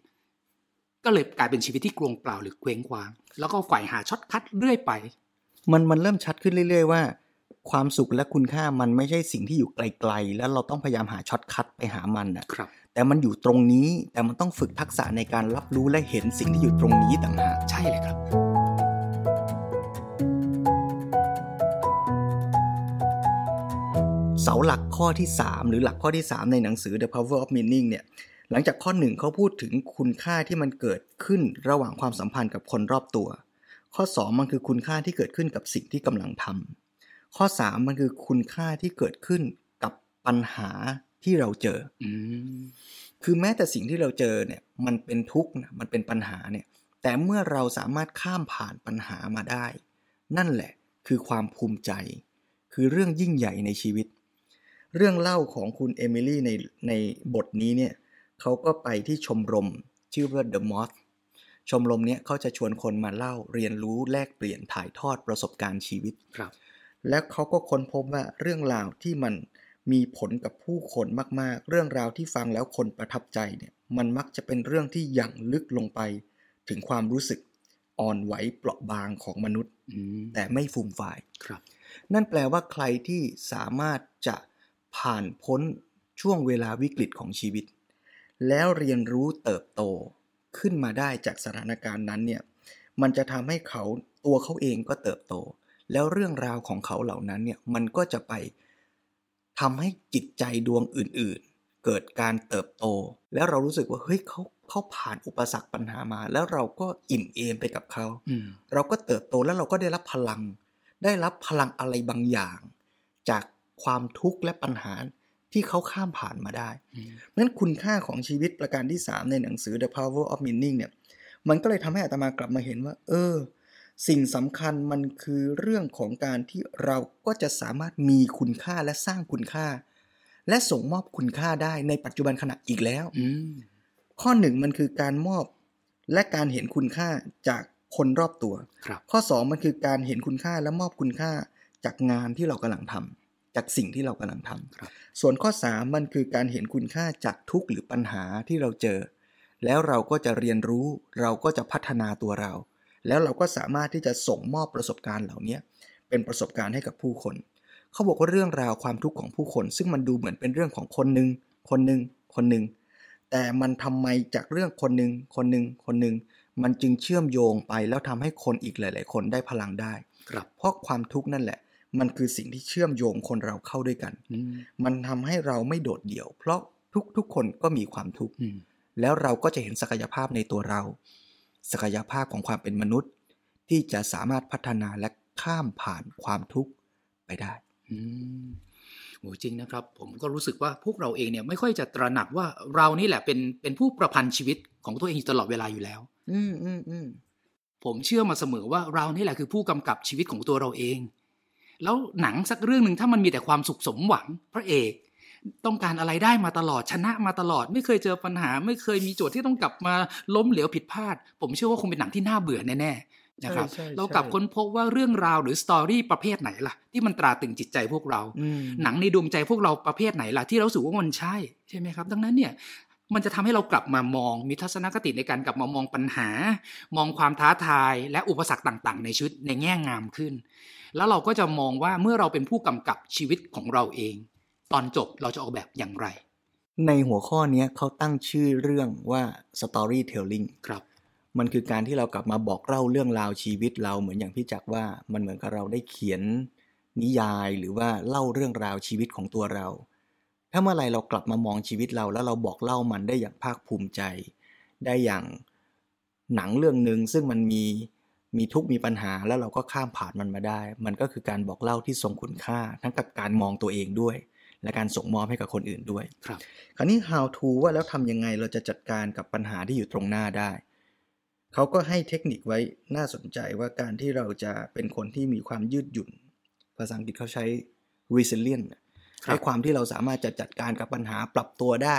ก็เลยกลายเป็นชีวิตที่กลวงเปล่าหรือเคว้งคว้าง แล้วก็ใฝ่หา shortcut เรื่อยไป มันมันเริ่มชัดขึ้นเรื่อย ๆ ว่า ความสุขและคุณค่ามันไม่ใช่สิ่งที่อยู่ไกลๆ แล้วเราต้องพยายามหา shortcut ไปหามันนะครับแต่มันอยู่ตรงนี้แต่มันต้องฝึกทักษะในการรับรู้และเห็นสิ่งที่อยู่ตรงนี้ต่างหากใช่เลยครับ เสาหลักข้อที่ 3 หรือหลักข้อที่ 3 ในหนังสือ The Power of Meaning เนี่ยหลังจากข้อหนึ่งเขาพูดถึงคุณค่าที่มันเกิดขึ้นระหว่างความสัมพันธ์กับคนรอบตัว ข้อ 2 มันคือคุณค่าที่เกิดขึ้นกับสิ่งที่กำลังทำข้อ 3 มันคือคุณค่าที่เกิดขึ้นกับปัญหาที่เราเจออืมคือแม้แต่สิ่งที่เราเจอเนี่ยมันเป็นทุกข์นะมันเป็นปัญหาเนี่ยแต่เมื่อเราสามารถข้ามผ่านปัญหามาได้ นั่นแหละคือความภูมิใจ คือเรื่องยิ่งใหญ่ในชีวิต เรื่องเล่าของคุณเอมิลี่ในในบทนี้เนี่ยเขาก็ไปที่ชมรมชื่อว่า The Moth ชมรมเนี้ยเขาจะชวนคนมาเล่าเรียนรู้แลกเปลี่ยนถ่ายทอดประสบการณ์ชีวิตครับ แล้วเขาก็ค้นพบว่าเรื่องราวที่มันมีผลกับผู้คนมากๆ เรื่องราวที่ฟังแล้วคนประทับใจเนี่ยมันมักจะเป็นเรื่องที่อย่างลึกลงไป ถึงความรู้สึกอ่อนไหวเปราะบางของมนุษย์อืมแต่ไม่ฟูมฟายครับ นั่นแปลว่าใครที่สามารถจะ ผ่านพ้นช่วงเวลาวิกฤตของชีวิต แล้วเรียนรู้เติบโตขึ้นมาได้จากสถานการณ์นั้นเนี่ยมันจะทำให้เขาตัวเขาเองก็เติบโต แล้วเรื่องราวของเขาเหล่านั้นเนี่ยมันก็จะไปทำให้จิตใจดวงอื่นๆ เกิดการเติบโต แล้วเรารู้สึกว่าเฮ้ยเขาเขาผ่านอุปสรรคปัญหามา แล้วเราก็อิ่มเอมไปกับเขาอืมเราก็เติบโตแล้วเราก็ได้รับพลัง ได้รับพลังอะไรบางอย่าง จาก ความทุกข์และปัญหาที่เขาข้ามผ่านมาได้เพราะฉะนั้นคุณค่าของชีวิตประการที่ 3 ในหนังสือ The Power of Meaning เนี่ย มันก็เลยทำให้อาตมากลับมาเห็นว่า เออ สิ่งสำคัญมันคือเรื่องของการที่เราก็จะสามารถมีคุณค่าและสร้างคุณค่า และส่งมอบคุณค่าได้ในปัจจุบันขณะอีกแล้วข้อหนึ่งมันคือการมอบและการเห็นคุณค่าจากคนรอบตัว ข้อสองมันคือการเห็นคุณค่าและมอบคุณค่าจากงานที่เรากำลังทำ จากสิ่งที่เรากำลังทำส่วนข้อสามมันคือการเห็นคุณค่าจากทุกข์หรือปัญหาที่เราเจอ แล้วเราก็จะเรียนรู้เราก็จะพัฒนาตัวเรา แล้วเราก็สามารถที่จะส่งมอบประสบการณ์เหล่านี้เป็นประสบการณ์ให้กับผู้คนเขาบอกว่าเรื่องราวความทุกข์ของผู้คน ซึ่งมันดูเหมือนเป็นเรื่องของคนหนึ่งคนหนึ่งคนหนึ่งแต่มันทำไมจากเรื่องคนหนึ่งคนหนึ่งคนหนึ่งมันจึงเชื่อมโยงไปแล้วทำให้คนอีกหลาย ๆ คนได้พลังได้ครับเพราะความทุกข์นั่นแหละ มันคือสิ่งที่เชื่อมโยงคนเราเข้าด้วยกัน มันทำให้เราไม่โดดเดี่ยว เพราะทุกทุกคนก็มีความทุกข์แล้วเราก็จะเห็นศักยภาพในตัวเรา ศักยภาพของความเป็นมนุษย์ ที่จะสามารถพัฒนาและข้ามผ่านความทุกข์ไปได้โอ้จริงนะครับ ผมก็รู้สึกว่าพวกเราเองเนี่ยไม่ค่อยจะตระหนักว่าเรานี่แหละเป็นเป็นผู้ประพันธ์ชีวิตของตัวเองตลอดเวลาอยู่แล้ว อืมอืมอืมผมเชื่อมาเสมอว่าเรานี่แหละคือผู้กำกับชีวิตของตัวเราเอง แล้วหนังสักเรื่องหนึ่งถ้ามันมีแต่ความสุขสมหวังพระเอก ต้องการอะไรได้มาตลอดชนะมาตลอด ไม่เคยเจอปัญหา ไม่เคยมีโจทย์ที่ต้องกลับมาล้มเหลวผิดพลาด ผมเชื่อว่าคงเป็นหนังที่น่าเบื่อแน่ๆนะครับเรากลับค้นพบว่าเรื่องราวหรือสตอรี่ประเภทไหนล่ะ ที่มันตราตึงจิตใจพวกเรา หนังในดวงใจพวกเราประเภทไหนล่ะที่เราสูว่ามันใช่ใช่ไหมครับ ดังนั้นเนี่ยมันจะทำให้เรากลับมามองมีทัศนคติในการกลับมามองปัญหา มองความท้าทายและอุปสรรคต่าง ๆ ในชีวิตในแง่งามขึ้น แล้วเราก็จะมองว่าเมื่อเราเป็นผู้กำกับชีวิตของเราเอง ตอนจบเราจะออกแบบอย่างไร ในหัวข้อนี้เขาตั้งชื่อเรื่องว่า storytelling ครับ มันคือการที่เรากลับมาบอกเล่าเรื่องราวชีวิตเราเหมือนอย่างพี่จักว่ามันเหมือนกับเราได้เขียนนิยายหรือว่าเล่าเรื่องราวชีวิตของตัวเรา ถ้าเมื่อไรเรากลับมามองชีวิตเราแล้วเราบอกเล่ามันได้อย่างภาคภูมิใจ ได้อย่างหนังเรื่องหนึ่งซึ่งมันมี มีทุกมีปัญหาแล้วเราก็ข้ามผ่านมันมาได้ มันก็คือการบอกเล่าที่ทรงคุณค่า ทั้งกับการมองตัวเองด้วย และการส่งมอบให้กับคนอื่นด้วย ครับ คราวนี้ how to ว่าแล้วทำยังไงเราจะจัดการกับปัญหาที่อยู่ตรงหน้าได้ เขาก็ให้เทคนิคไว้น่าสนใจว่าการที่เราจะเป็นคนที่มีความยืดหยุ่น ภาษาอังกฤษเขาใช้ resilient ให้ความที่เราสามารถจะจัดการกับปัญหาปรับตัวได้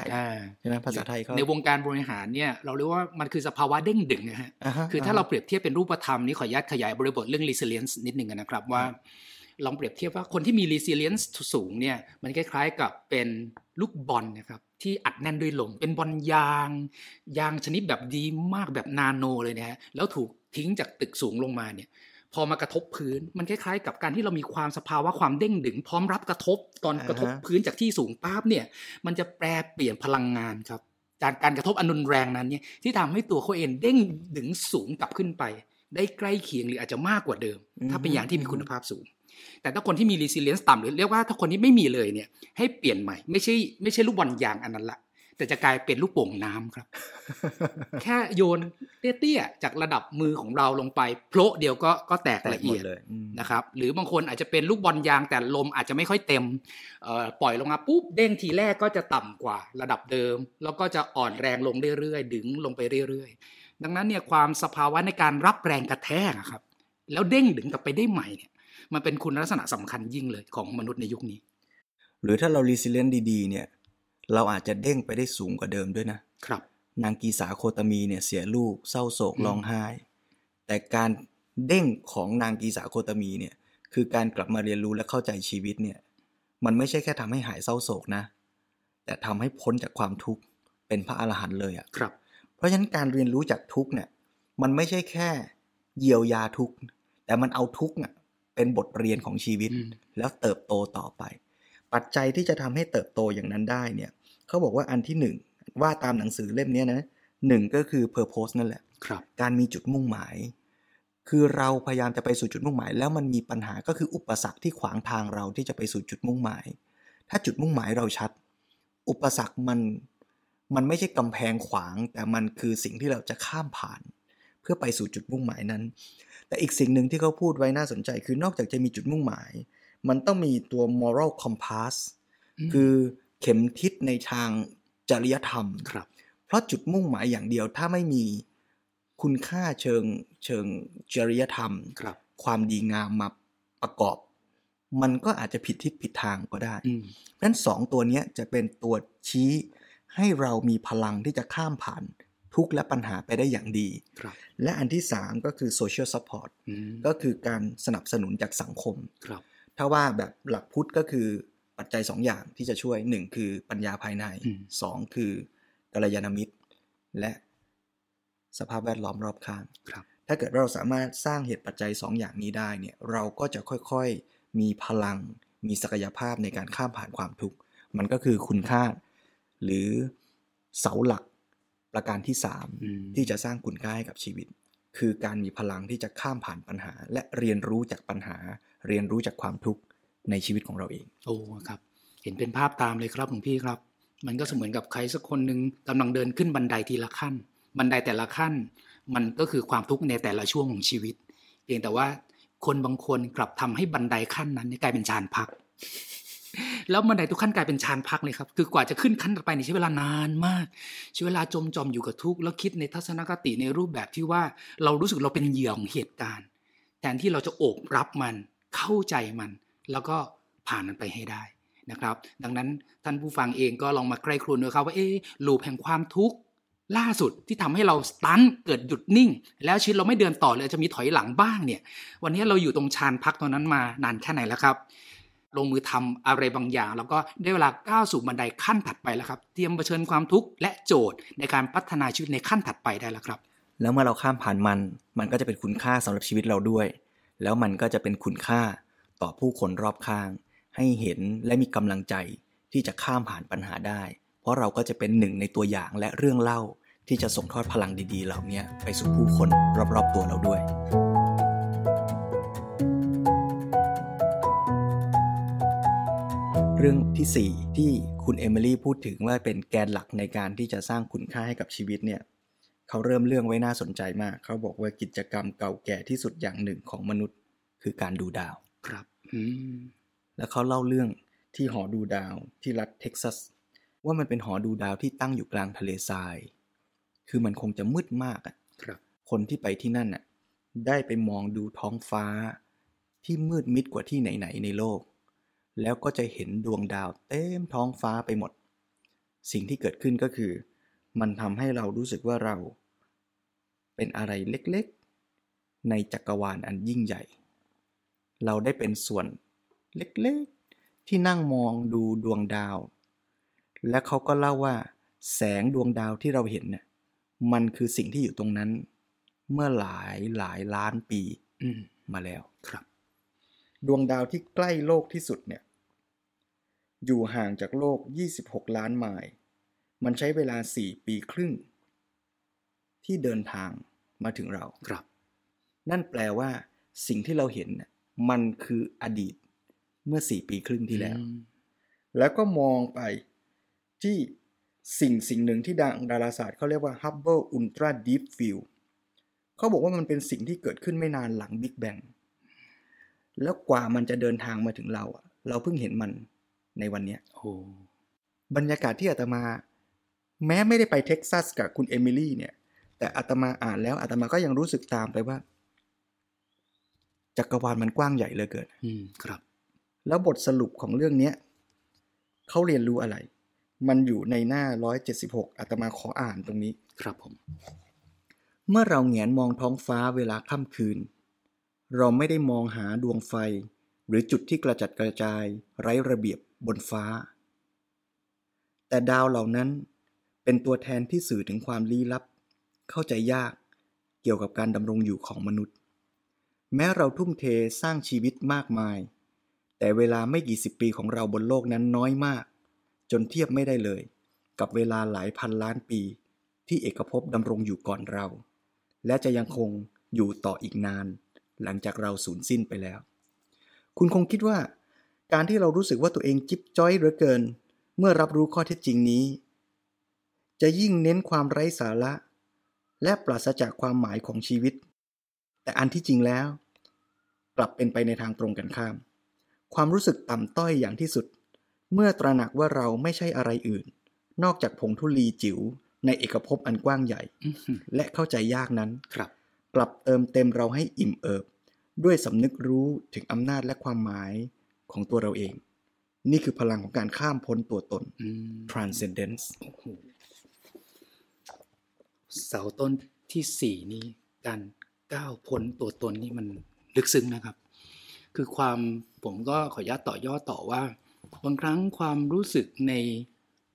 ใช่ไหมภาษาไทยเขาในวงการบริหารเนี่ยเราเรียกว่ามันคือสภาวะเด้งดึงนะฮะคือถ้าเราเปรียบเทียบเป็นรูปธรรมนี่ขออนุญาตขยายบริบทเรื่อง resilience นิดหนึ่งนะครับว่าลองเปรียบเทียบว่าคนที่มี resilience สูงเนี่ยมันคล้ายๆกับเป็นลูกบอลนะครับที่อัดแน่นด้วยลมเป็นบอลยาง ยางชนิดแบบดีมากแบบนาโนเลยนะฮะแล้วถูกทิ้งจากตึกสูงลงมาเนี่ยพ อมากระทบพื้น มันคล้ายๆ กับการที่เรามีความสภาวะความเด้งดึง พร้อมรับกระทบตอนกระทบพื้นจากที่สูงปั๊บเนี่ย มันจะแปรเปลี่ยนพลังงานครับ จากการกระทบอนุนแรงนั้นเนี่ยที่ทำให้ตัวเขาเองเด้งดึงสูงกลับขึ้นไป ได้ใกล้เคียงหรืออาจจะมากกว่าเดิม ถ้าเป็นอย่างที่มีคุณภาพสูง แต่ถ้าคนที่มี resilience ต่ำหรือเรียกว่าถ้าคนที่ไม่มีเลยเนี่ยให้เปลี่ยนใหม่ไม่ใช่ไม่ใช่ลูกบอลยางอันนั้นละ แต่จะกลายเป็นลูกโป่งน้ำครับ แค่โยนเตี้ยๆจากระดับมือของเราลงไปโผล่เดียวก็ก็แตกละเอียดเลยนะครับ หรือบางคนอาจจะเป็นลูกบอลยางแต่ลมอาจจะไม่ค่อยเต็มปล่อยลงมาปุ๊บเด้งทีแรกก็จะต่ำกว่าระดับเดิม แล้วก็จะอ่อนแรงลงเรื่อยๆ ดึงลงไปเรื่อยๆ ดังนั้นเนี่ยความสภาวะในการรับแรงกระแทกครับ แล้วเด้งดึงกลับไปได้ใหม่เนี่ยมันเป็นคุณลักษณะสำคัญยิ่งเลยของมนุษย์ในยุคนี้ หรือถ้าเรารีซิเลียนดีๆเนี่ย เราอาจจะเด้งไปได้สูงกว่าเดิมด้วยนะครับ นางกีสาโคตมีเนี่ยเสียลูกเศร้าโศกร้องไห้ แต่การเด้งของนางกีสาโคตมีเนี่ยคือการกลับมาเรียนรู้และเข้าใจชีวิตเนี่ย มันไม่ใช่แค่ทำให้หายเศร้าโศกนะ แต่ทำให้พ้นจากความทุกข์เป็นพระอรหันต์เลยอะ่ะครับ เพราะฉะนั้นการเรียนรู้จากทุกข์เนี่ยมันไม่ใช่แค่เยียวยาทุกข์แต่มันเอาทุกข์เนี่ยเป็นบทเรียนของชีวิตแล้วเติบโตต่อไป ปัจจัยที่จะทำให้เติบโตอย่างนั้นได้เนี่ย เขาบอกว่าอันที่หนึ่งว่าตามหนังสือเล่มนี้นะหนึ่งก็คือ purpose นั่นแหละครับ การมีจุดมุ่งหมาย คือเราพยายามจะไปสู่จุดมุ่งหมาย แล้วมันมีปัญหาก็คืออุปสรรคที่ขวางทางเราที่จะไปสู่จุดมุ่งหมาย ถ้าจุดมุ่งหมายเราชัด อุปสรรคมันมันไม่ใช่กำแพงขวาง แต่มันคือสิ่งที่เราจะข้ามผ่าน เพื่อไปสู่จุดมุ่งหมายนั้น แต่อีกสิ่งหนึ่งที่เขาพูดไว้น่าสนใจ คือนอกจากจะมีจุดมุ่งหมาย มันต้องมีตัว moral compass คือ เข็มทิศในทางจริยธรรมครับ เพราะจุดมุ่งหมายอย่างเดียวถ้าไม่มีคุณค่าเชิงเชิงจริยธรรมครับ ความดีงามมาประกอบ มันก็อาจจะผิดทิศผิดทางก็ได้อืมเพราะฉะนั้นสองตัวเนี้ยจะเป็นตัวชี้ให้เรามีพลังที่จะข้ามผ่านทุกข์และปัญหาไปได้อย่างดีครับและอันที่สามก็คือ social support อืมก็คือการสนับสนุนจากสังคมครับถ้าว่าแบบหลักพุทธก็คือ ปัจจัยสองอย่างที่จะช่วยหนึ่งคือปัญญาภายในอืมสองคือกัลยาณมิตร และสภาพแวดล้อมรอบข้างครับถ้าเกิดเราสามารถสร้างเหตุปัจจัยสองอย่างนี้ได้เนี่ยเราก็จะค่อยๆมีพลัง มีศักยภาพในการข้ามผ่านความทุกข์มันก็คือคุณค่า หรือเสาหลักประการที่สามอืมที่จะสร้างคุณค่าให้กับชีวิต คือการมีพลังที่จะข้ามผ่านปัญหา และเรียนรู้จากปัญหา เรียนรู้จากความทุกข์ ในชีวิตของเราเอง โอ้ครับ เห็นเป็นภาพตามเลยครับหลวงพี่ครับ มันก็เสมือนกับใครสักคนหนึ่งกำลังเดินขึ้นบันไดทีละขั้น บันไดแต่ละขั้น มันก็คือความทุกข์ในแต่ละช่วงของชีวิต เพียงแต่ว่าคนบางคนกลับทำให้บันไดขั้นนั้นกลายเป็นชานพัก แล้วบันไดทุกขั้นกลายเป็นชานพักเลยครับ คือกว่าจะขึ้นขั้นต่อไปนี่ใช้เวลานานมาก ใช้เวลาจมจอมอยู่กับทุกข์แล้วคิดในทัศนคติในรูปแบบที่ว่าเรารู้สึกเราเป็นเหยื่อของเหตุการณ์แทนที่เราจะโอบรับมันเข้าใจมัน แล้วก็ผ่านมันไปให้ได้นะครับ ดังนั้นท่านผู้ฟังเองก็ลองมาใกล้ครวญดูครับว่าเอ๊ะลูปแห่งความทุกข์ล่าสุดที่ทำให้เราสตันเกิดหยุดนิ่ง แล้วชีวิตเราไม่เดินต่อเลยจะมีถอยหลังบ้างเนี่ย วันนี้เราอยู่ตรงชานพักตรงนั้นมานานแค่ไหนแล้วครับ ลงมือทำอะไรบางอย่าง แล้วก็ได้เวลาก้าวสู่บันไดขั้นถัดไปแล้วครับ เตรียมเผชิญความทุกข์และโจทย์ในการพัฒนาชีวิตในขั้นถัดไปได้แล้วครับ แล้วเมื่อเราข้ามผ่านมัน มันก็จะเป็นคุณค่าสำหรับชีวิตเราด้วย แล้วมันก็จะเป็นคุณค่า ต่อผู้คนรอบข้าง ให้เห็นและมีกำลังใจที่จะข้ามผ่านปัญหาได้ เพราะเราก็จะเป็นหนึ่งในตัวอย่างและเรื่องเล่าที่จะส่งทอดพลังดีๆ เหล่านี้ไปสู่ผู้คนรอบๆตัวเราด้วย เรื่องที่ 4 ที่คุณเอมิลี่พูดถึงว่าเป็นแกนหลักในการที่จะสร้างคุณค่าให้กับชีวิตเนี่ยเขาเริ่มเรื่องไว้น่าสนใจมาก เขาบอกว่ากิจกรรมเก่าแก่ที่สุดอย่างหนึ่งของมนุษย์ คือการดูดาว แล้วเขาเล่าเรื่องที่หอดูดาวที่รัฐเท็กซัส ว่ามันเป็นหอดูดาวที่ตั้งอยู่กลางทะเลทราย คือมันคงจะมืดมากอะครับคนที่ไปที่นั่นน่ะ ได้ไปมองดูท้องฟ้า ที่มืดมิดกว่าที่ไหนๆในโลก แล้วก็จะเห็นดวงดาวเต็มท้องฟ้าไปหมด สิ่งที่เกิดขึ้นก็คือ มันทำให้เรารู้สึกว่าเรา เป็นอะไรเล็กๆ ในจักรวาลอันยิ่งใหญ่ เราได้เป็นส่วนเล็กๆ ที่นั่งมองดูดวงดาว และเขาก็เล่าว่า แสงดวงดาวที่เราเห็นเนี่ยมันคือสิ่งที่อยู่ตรงนั้น เมื่อหลายหลายล้านปีอืมมาแล้วครับ ดวงดาวที่ใกล้โลกที่สุดเนี่ย อยู่ห่างจากโลก 26 ล้านไมล์มันใช้เวลา 4 ปีครึ่ง ที่เดินทางมาถึงเราครับ นั่นแปลว่า สิ่งที่เราเห็นน่ะ มันคืออดีตเมื่อ4ปีครึ่งที่แล้วอืมแล้วก็มองไปที่สิ่งสิ่งหนึ่งที่ทางดาราศาสตร์เขาเรียกว่า Hubble Ultra Deep Field เขาบอกว่ามันเป็นสิ่งที่เกิดขึ้นไม่นานหลัง Big Bang แล้วกว่ามันจะเดินทางมาถึงเราอะเราเพิ่งเห็นมันในวันเนี้ยโอ้บรรยากาศที่อาตมา แม้ไม่ได้ไปเท็กซัสกับคุณเอมิลี่เนี่ย แต่อาตมาอ่านแล้วอาตมาก็ยังรู้สึกตามไปว่า จักรวาลมันกว้างใหญ่เหลือเกินอืมครับ แล้วบทสรุปของเรื่องเนี้ยเขาเรียนรู้อะไร มันอยู่ในหน้า 176อาตมาขออ่านตรงนี้ ครับผม เมื่อเราแงนมองท้องฟ้าเวลาค่ำคืน เราไม่ได้มองหาดวงไฟ หรือจุดที่กระจัดกระจายไร้ระเบียบบนฟ้า แต่ดาวเหล่านั้นเป็นตัวแทนที่สื่อถึงความลี้ลับ เข้าใจยากเกี่ยวกับการดำรงอยู่ของมนุษย์ แม้เราทุ่มเทสร้างชีวิตมากมาย แต่เวลาไม่กี่สิบปีของเราบนโลกนั้นน้อยมาก จนเทียบไม่ได้เลย กับเวลาหลายพันล้านปี ที่เอกภพดำรงอยู่ก่อนเรา และจะยังคงอยู่ต่ออีกนาน หลังจากเราสูญสิ้นไปแล้ว คุณคงคิดว่า การที่เรารู้สึกว่าตัวเองจิ๊บจ้อยเหลือเกิน เมื่อรับรู้ข้อเท็จจริงนี้ จะยิ่งเน้นความไร้สาระ และปราศจากความหมายของชีวิต แต่อันที่จริงแล้ว กลับเป็นไปในทางตรงกันข้าม ความรู้สึกต่ำต้อยอย่างที่สุด เมื่อตระหนักว่าเราไม่ใช่อะไรอื่น นอกจากผงธุลีจิ๋วในเอกภพอันกว้างใหญ่อื้อหือและเข้าใจยากนั้นครับ กลับเติมเต็มเราให้อิ่มเอิบ ด้วยสำนึกรู้ถึงอำนาจและความหมายของตัวเราเอง นี่คือพลังของการข้ามพ้นตัวตนอืม transcendence โอ้โหเสาต้นที่สี่นี้การ ก้าวพ้นตัวตนนี่มันลึกซึ้งนะครับ คือความผมก็ขออนุญาตต่อยอดต่อว่า บางครั้งความรู้สึกใน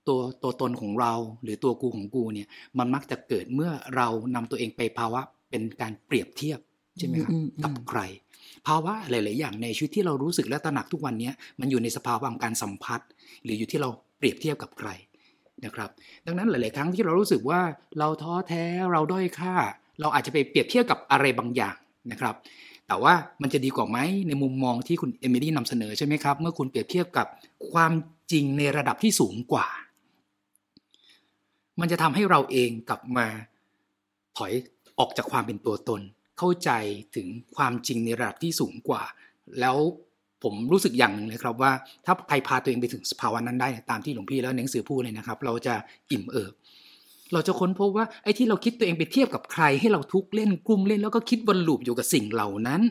ตัวตัวตนของเรา หรือตัวกูของกูเนี่ยมันมักจะเกิดเมื่อเรานำตัวเองไปภาวะเป็นการเปรียบเทียบใช่ไหมครับอืมอืมกับใคร ภาวะหลาย ๆ อย่างในชีวิตที่เรารู้สึกและตระหนักทุกวันเนี้ยมันอยู่ในสภาวะของการสัมผัส หรืออยู่ที่เราเปรียบเทียบกับใครนะครับ ดังนั้นหลาย ๆ ครั้งที่เรารู้สึกว่าเราท้อแท้เราด้อยค่า เราอาจจะไปเปรียบเทียบกับอะไรบางอย่างนะครับ แต่ว่ามันจะดีกว่าไหมในมุมมองที่คุณเอมิลี่นำเสนอใช่ไหมครับ เมื่อคุณเปรียบเทียบกับความจริงในระดับที่สูงกว่า มันจะทำให้เราเองกลับมาถอยออกจากความเป็นตัวตน เข้าใจถึงความจริงในระดับที่สูงกว่า แล้วผมรู้สึกอย่างหนึ่งเลยครับว่า ถ้าใครพาตัวเองไปถึงสภาวะนั้นได้ตามที่หลวงพี่แล้วหนังสือพูดเลยนะครับ เราจะอิ่มเอิบ เราจะค้นพบว่าไอ้ที่เราคิดตัวเองไปเทียบกับใคร ให้เราทุกข์เล่นกลุ้มเล่นแล้วก็คิดวนลูปอยู่กับสิ่งเหล่านั้น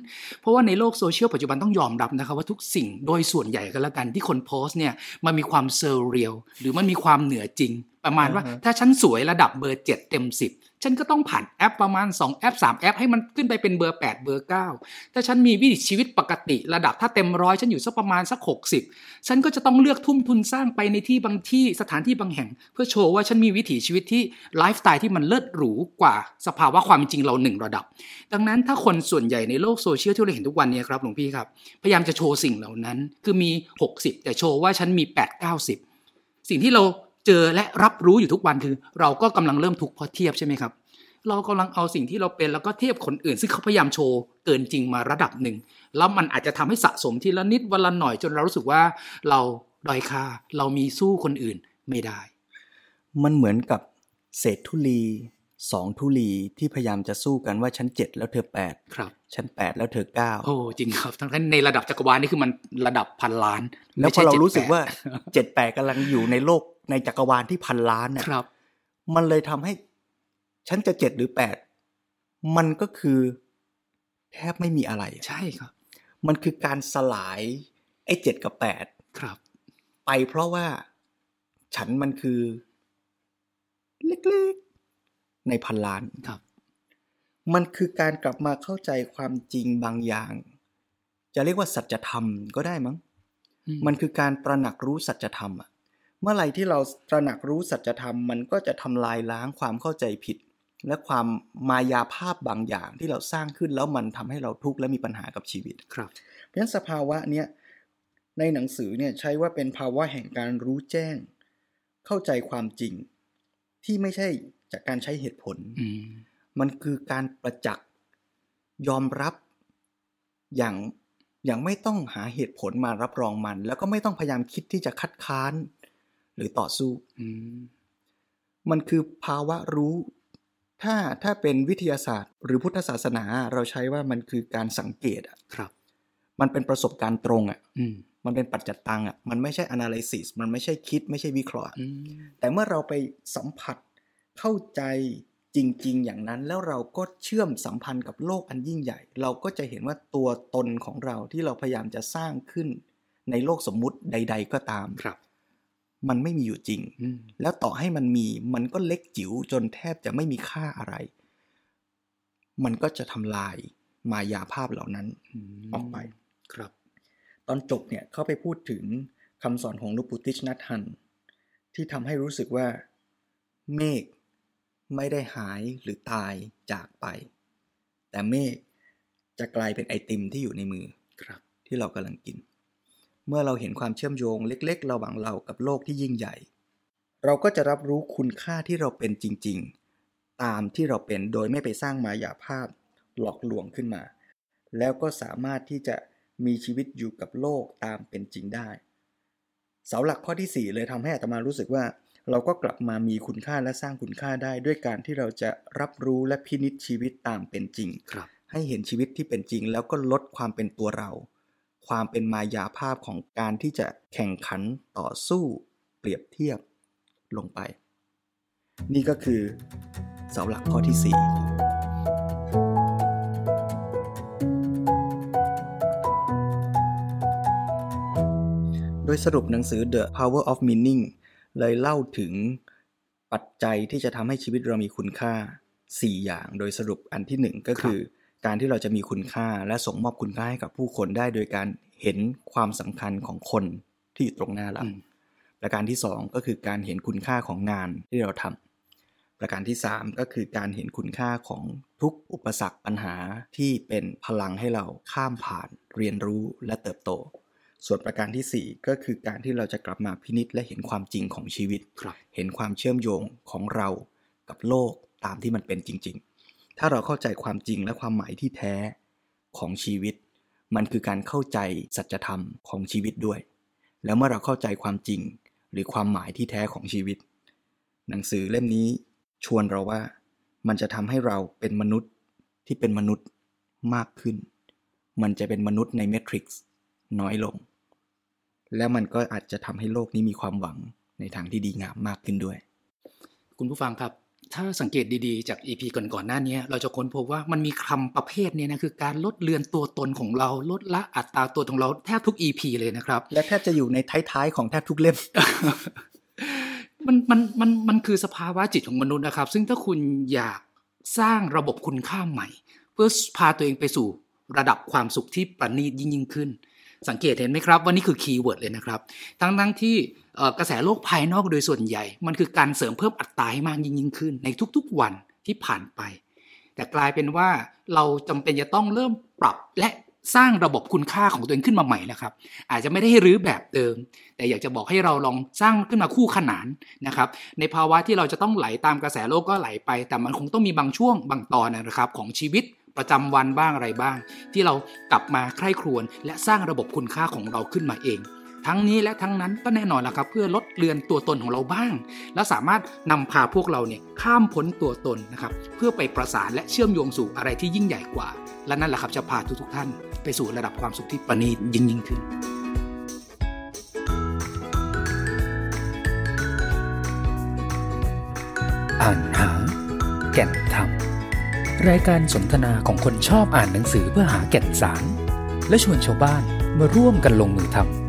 เพราะว่าในโลกโซเชียลปัจจุบันต้องยอมรับนะครับว่าทุกสิ่งโดยส่วนใหญ่ก็แล้วกันที่คนโพสต์เนี่ยมันมีความเซอร์เรียลหรือมันมีความเหนือจริง ประมาณว่าอ่าฮะถ้าฉันสวยระดับเบอร์7เต็ม10 ฉันก็ต้องผ่านแอปประมาณ 2 แอป 3 แอป ให้มันขึ้นไปเป็นเบอร์ 8 เบอร์ 9 ถ้าฉันมีวิถีชีวิตปกติระดับถ้าเต็มร้อยฉันอยู่สักประมาณสัก 60 ฉันก็จะต้องเลือกทุ่มทุนสร้างไปในที่บางที่สถานที่บางแห่ง เพื่อโชว์ว่าฉันมีวิถีชีวิตที่ไลฟ์สไตล์ที่มันเลิศหรูกว่าสภาวะความจริงเราหนึ่งระดับ ดังนั้นถ้าคนส่วนใหญ่ในโลกโซเชียลที่เราเห็นทุกวันนี้ครับหลวงพี่ครับพยายามจะโชว์สิ่งเหล่านั้น คือมี 60 แต่โชว์ว่าฉันมี 8 90 สิ่งที่เรา เจอและรับรู้อยู่ทุกวันคือ เราก็กำลังเริ่มทุกข์เพราะเทียบใช่ไหมครับ เรากำลังเอาสิ่งที่เราเป็นแล้วก็เทียบคนอื่น ซึ่งเขาพยายามโชว์เกินจริงมาระดับหนึ่ง แล้วมันอาจจะทำให้สะสมทีละนิดวันละหน่อยจนเรารู้สึกว่า เราด้อยค่าเรามีสู้คนอื่นไม่ได้ มันเหมือนกับเศษธุลีสองธุลีที่พยายามจะสู้กันว่าฉันเจ็ดแล้วเธอแปดครับฉันแปดแล้วเธอเก้าโอ้จริงครับทั้งที่ในระดับจักรวาลนี่คือมันระดับพันล้าน แล้วไม่พใช่อเรา7รู้สึก8ว่าเจ็ดแปดกำลังอยู่ในโลก ในจักรวาลที่พันล้านเนี่ยครับมันเลยทำให้ฉันจะเจ็ดหรือแปดมันก็คือแทบไม่มีอะไรอะใช่ครับ มันคือการสลาย ไอ้เจ็ดกับแปดครับ ไปเพราะว่าฉันมันคือ เล็กๆ ในพันล้านครับ มันคือการกลับมาเข้าใจความจริงบางอย่าง จะเรียกว่าสัจธรรมก็ได้มั้ง มันคือการตระหนักรู้สัจธรรมอะ เมื่อไหร่ที่เราตระหนักรู้สัจธรรมมันก็จะทำลายล้างความเข้าใจผิด และความมายาภาพบางอย่างที่เราสร้างขึ้นแล้วมันทำให้เราทุกข์และมีปัญหากับชีวิต ครับ เพราะฉะนั้นสภาวะเนี้ยในหนังสือเนี่ยใช้ว่าเป็นภาวะแห่งการรู้แจ้ง เข้าใจความจริง ที่ไม่ใช่จากการใช้เหตุผลอืมมันคือการประจักษ์ยอมรับอย่างอย่างไม่ต้องหาเหตุผลมารับรองมัน แล้วก็ไม่ต้องพยายามคิดที่จะคัดค้านห รือต่อสู้อืมมันคือภาวะรู้ ถ้าถ้าเป็นวิทยาศาสตร์ หรือพุทธศาสนา เราใช้ว่ามันคือการสังเกตอะครับ มันเป็นประสบการณ์ตรงอะอืมมันเป็นปัจจัตตังอะมันไม่ใช่ analysis มันไม่ใช่คิด ไม่ใช่วิเคราะห์อืมแต่เมื่อเราไปสัมผัสเข้าใจจริง ๆ อย่างนั้นแล้วเราก็เชื่อมสัมพันธ์กับโลกอันยิ่งใหญ่ เราก็จะเห็นว่าตัวตนของเราที่เราพยายามจะสร้างขึ้น ในโลกสมมุติใด ๆ ก็ตามครับ มันไม่มีอยู่จริงอืมแล้วต่อให้มันมีมันก็เล็กจิ๋วจนแทบจะไม่มีค่าอะไร มันก็จะทำลายมายาภาพเหล่านั้นมออกไปครับ ตอนจบเนี่ยเขาไปพูดถึงคำสอนของหลุปุติชนัทฮัน ที่ทำให้รู้สึกว่าเมฆไม่ได้หายหรือตายจากไป แต่เมฆจะกลายเป็นไอติมที่อยู่ในมือครับที่เรากำลังกิน เมื่อเราเห็นความเชื่อมโยงเล็ก ๆ ระหว่างเรากับโลกที่ยิ่งใหญ่ เราก็จะรับรู้คุณค่าที่เราเป็นจริง ๆ ตามที่เราเป็นโดยไม่ไปสร้างมายาภาพหลอกลวงขึ้นมา แล้วก็สามารถที่จะมีชีวิตอยู่กับโลกตามเป็นจริงได้ เสาหลักข้อที่ 4 เลยทำให้อาตมารู้สึกว่า เราก็กลับมามีคุณค่าและสร้างคุณค่าได้ ด้วยการที่เราจะรับรู้และพินิจชีวิตตามเป็นจริงครับ ให้เห็นชีวิตที่เป็นจริง แล้วก็ลดความเป็นตัวเรา ความเป็นมายาภาพของการที่จะแข่งขันต่อสู้เปรียบเทียบลงไป นี่ก็คือเสาหลักข้อที่ 4โดยสรุปหนังสือ The Power of Meaning เลยเล่าถึงปัจจัยที่จะทำให้ชีวิตเรามีคุณค่า 4 อย่าง โดยสรุปอันที่ 1 ก็คือ การที่เราจะมีคุณค่าและส่งมอบคุณค่าให้กับผู้คนได้โดยการเห็นความสำคัญของคนที่อยู่ตรงหน้าเราประการที่ 2 ก็คือการเห็นคุณค่าของงานที่เราทำประการที่ 3 ก็คือการเห็นคุณค่าของทุกอุปสรรคปัญหาที่เป็นพลังให้เราข้ามผ่าน เรียนรู้และเติบโต ส่วนประการที่ 4 ก็คือการที่เราจะกลับมาพินิจและเห็นความจริงของชีวิต เห็นความเชื่อมโยงของเรากับโลกตามที่มันเป็นจริง ๆ ถ้าเราเข้าใจความจริงและความหมายที่แท้ของชีวิต มันคือการเข้าใจสัจธรรมของชีวิตด้วย แล้วเมื่อเราเข้าใจความจริงหรือความหมายที่แท้ของชีวิต หนังสือเล่มนี้ชวนเราว่ามันจะทำให้เราเป็นมนุษย์ที่เป็นมนุษย์มากขึ้น มันจะเป็นมนุษย์ในเมทริกซ์น้อยลง แล้วมันก็อาจจะทำให้โลกนี้มีความหวังในทางที่ดีงามมากขึ้นด้วย คุณผู้ฟังครับ ถ้าสังเกตดีๆ จาก EP ก่อนๆหน้านี้เราจะค้นพบว่ามันมีคำประเภทนี้นะคือการลดเลือนตัวตนของเราลดละอัตราตัวของเราแทบทุก EP เลยนะครับ และแทบจะอยู่ในท้ายๆของแทบทุกเล่มมันมันมันมันคือสภาวะจิตของมนุษย์นะครับ ซึ่งถ้าคุณอยากสร้างระบบคุณค่าใหม่ เพื่อพาตัวเองไปสู่ระดับความสุขที่ประณีตยิ่งยิ่งขึ้น สังเกตเห็นไหมครับว่านี่คือ keyword เลยนะครับ ทั้งทั้งที่กระแสโลกภายนอกโดยส่วนใหญ่ มันคือการเสริมเพิ่มอัตราให้มากยิ่งยิ่งขึ้น ในทุกๆวันที่ผ่านไป แต่กลายเป็นว่าเราจำเป็นจะต้องเริ่มปรับและสร้างระบบคุณค่าของตัวเองขึ้นมาใหม่นะครับ อาจจะไม่ได้ให้รื้อแบบเดิม แต่อยากจะบอกให้เราลองสร้างขึ้นมาคู่ขนานนะครับ ในภาวะที่เราจะต้องไหลตามกระแสโลกก็ไหลไป แต่มันคงต้องมีบางช่วงบางตอนนะครับของชีวิต ประจำวันบ้างอะไรบ้าง ที่เรากลับมาใคร่ครวญและสร้างระบบคุณค่าของเราขึ้นมาเอง ทั้งนี้และทั้งนั้นก็แน่นอนละครับ เพื่อลดเลือนตัวตนของเราบ้าง และสามารถนำพาพวกเราเนี่ยข้ามพ้นตัวตนนะครับเพื่อไปประสานและเชื่อมโยงสู่อะไรที่ยิ่งใหญ่กว่า และนั่นแหละครับจะพาทุกๆท่าน ไปสู่ระดับความสุขที่ประณีตยิ่งยิ่งขึ้นอ่านหาแก่นธรรม รายการสนทนาของคนชอบอ่านหนังสือเพื่อหาแก่นสาร และชวนชาวบ้านมาร่วมกันลงมือทำ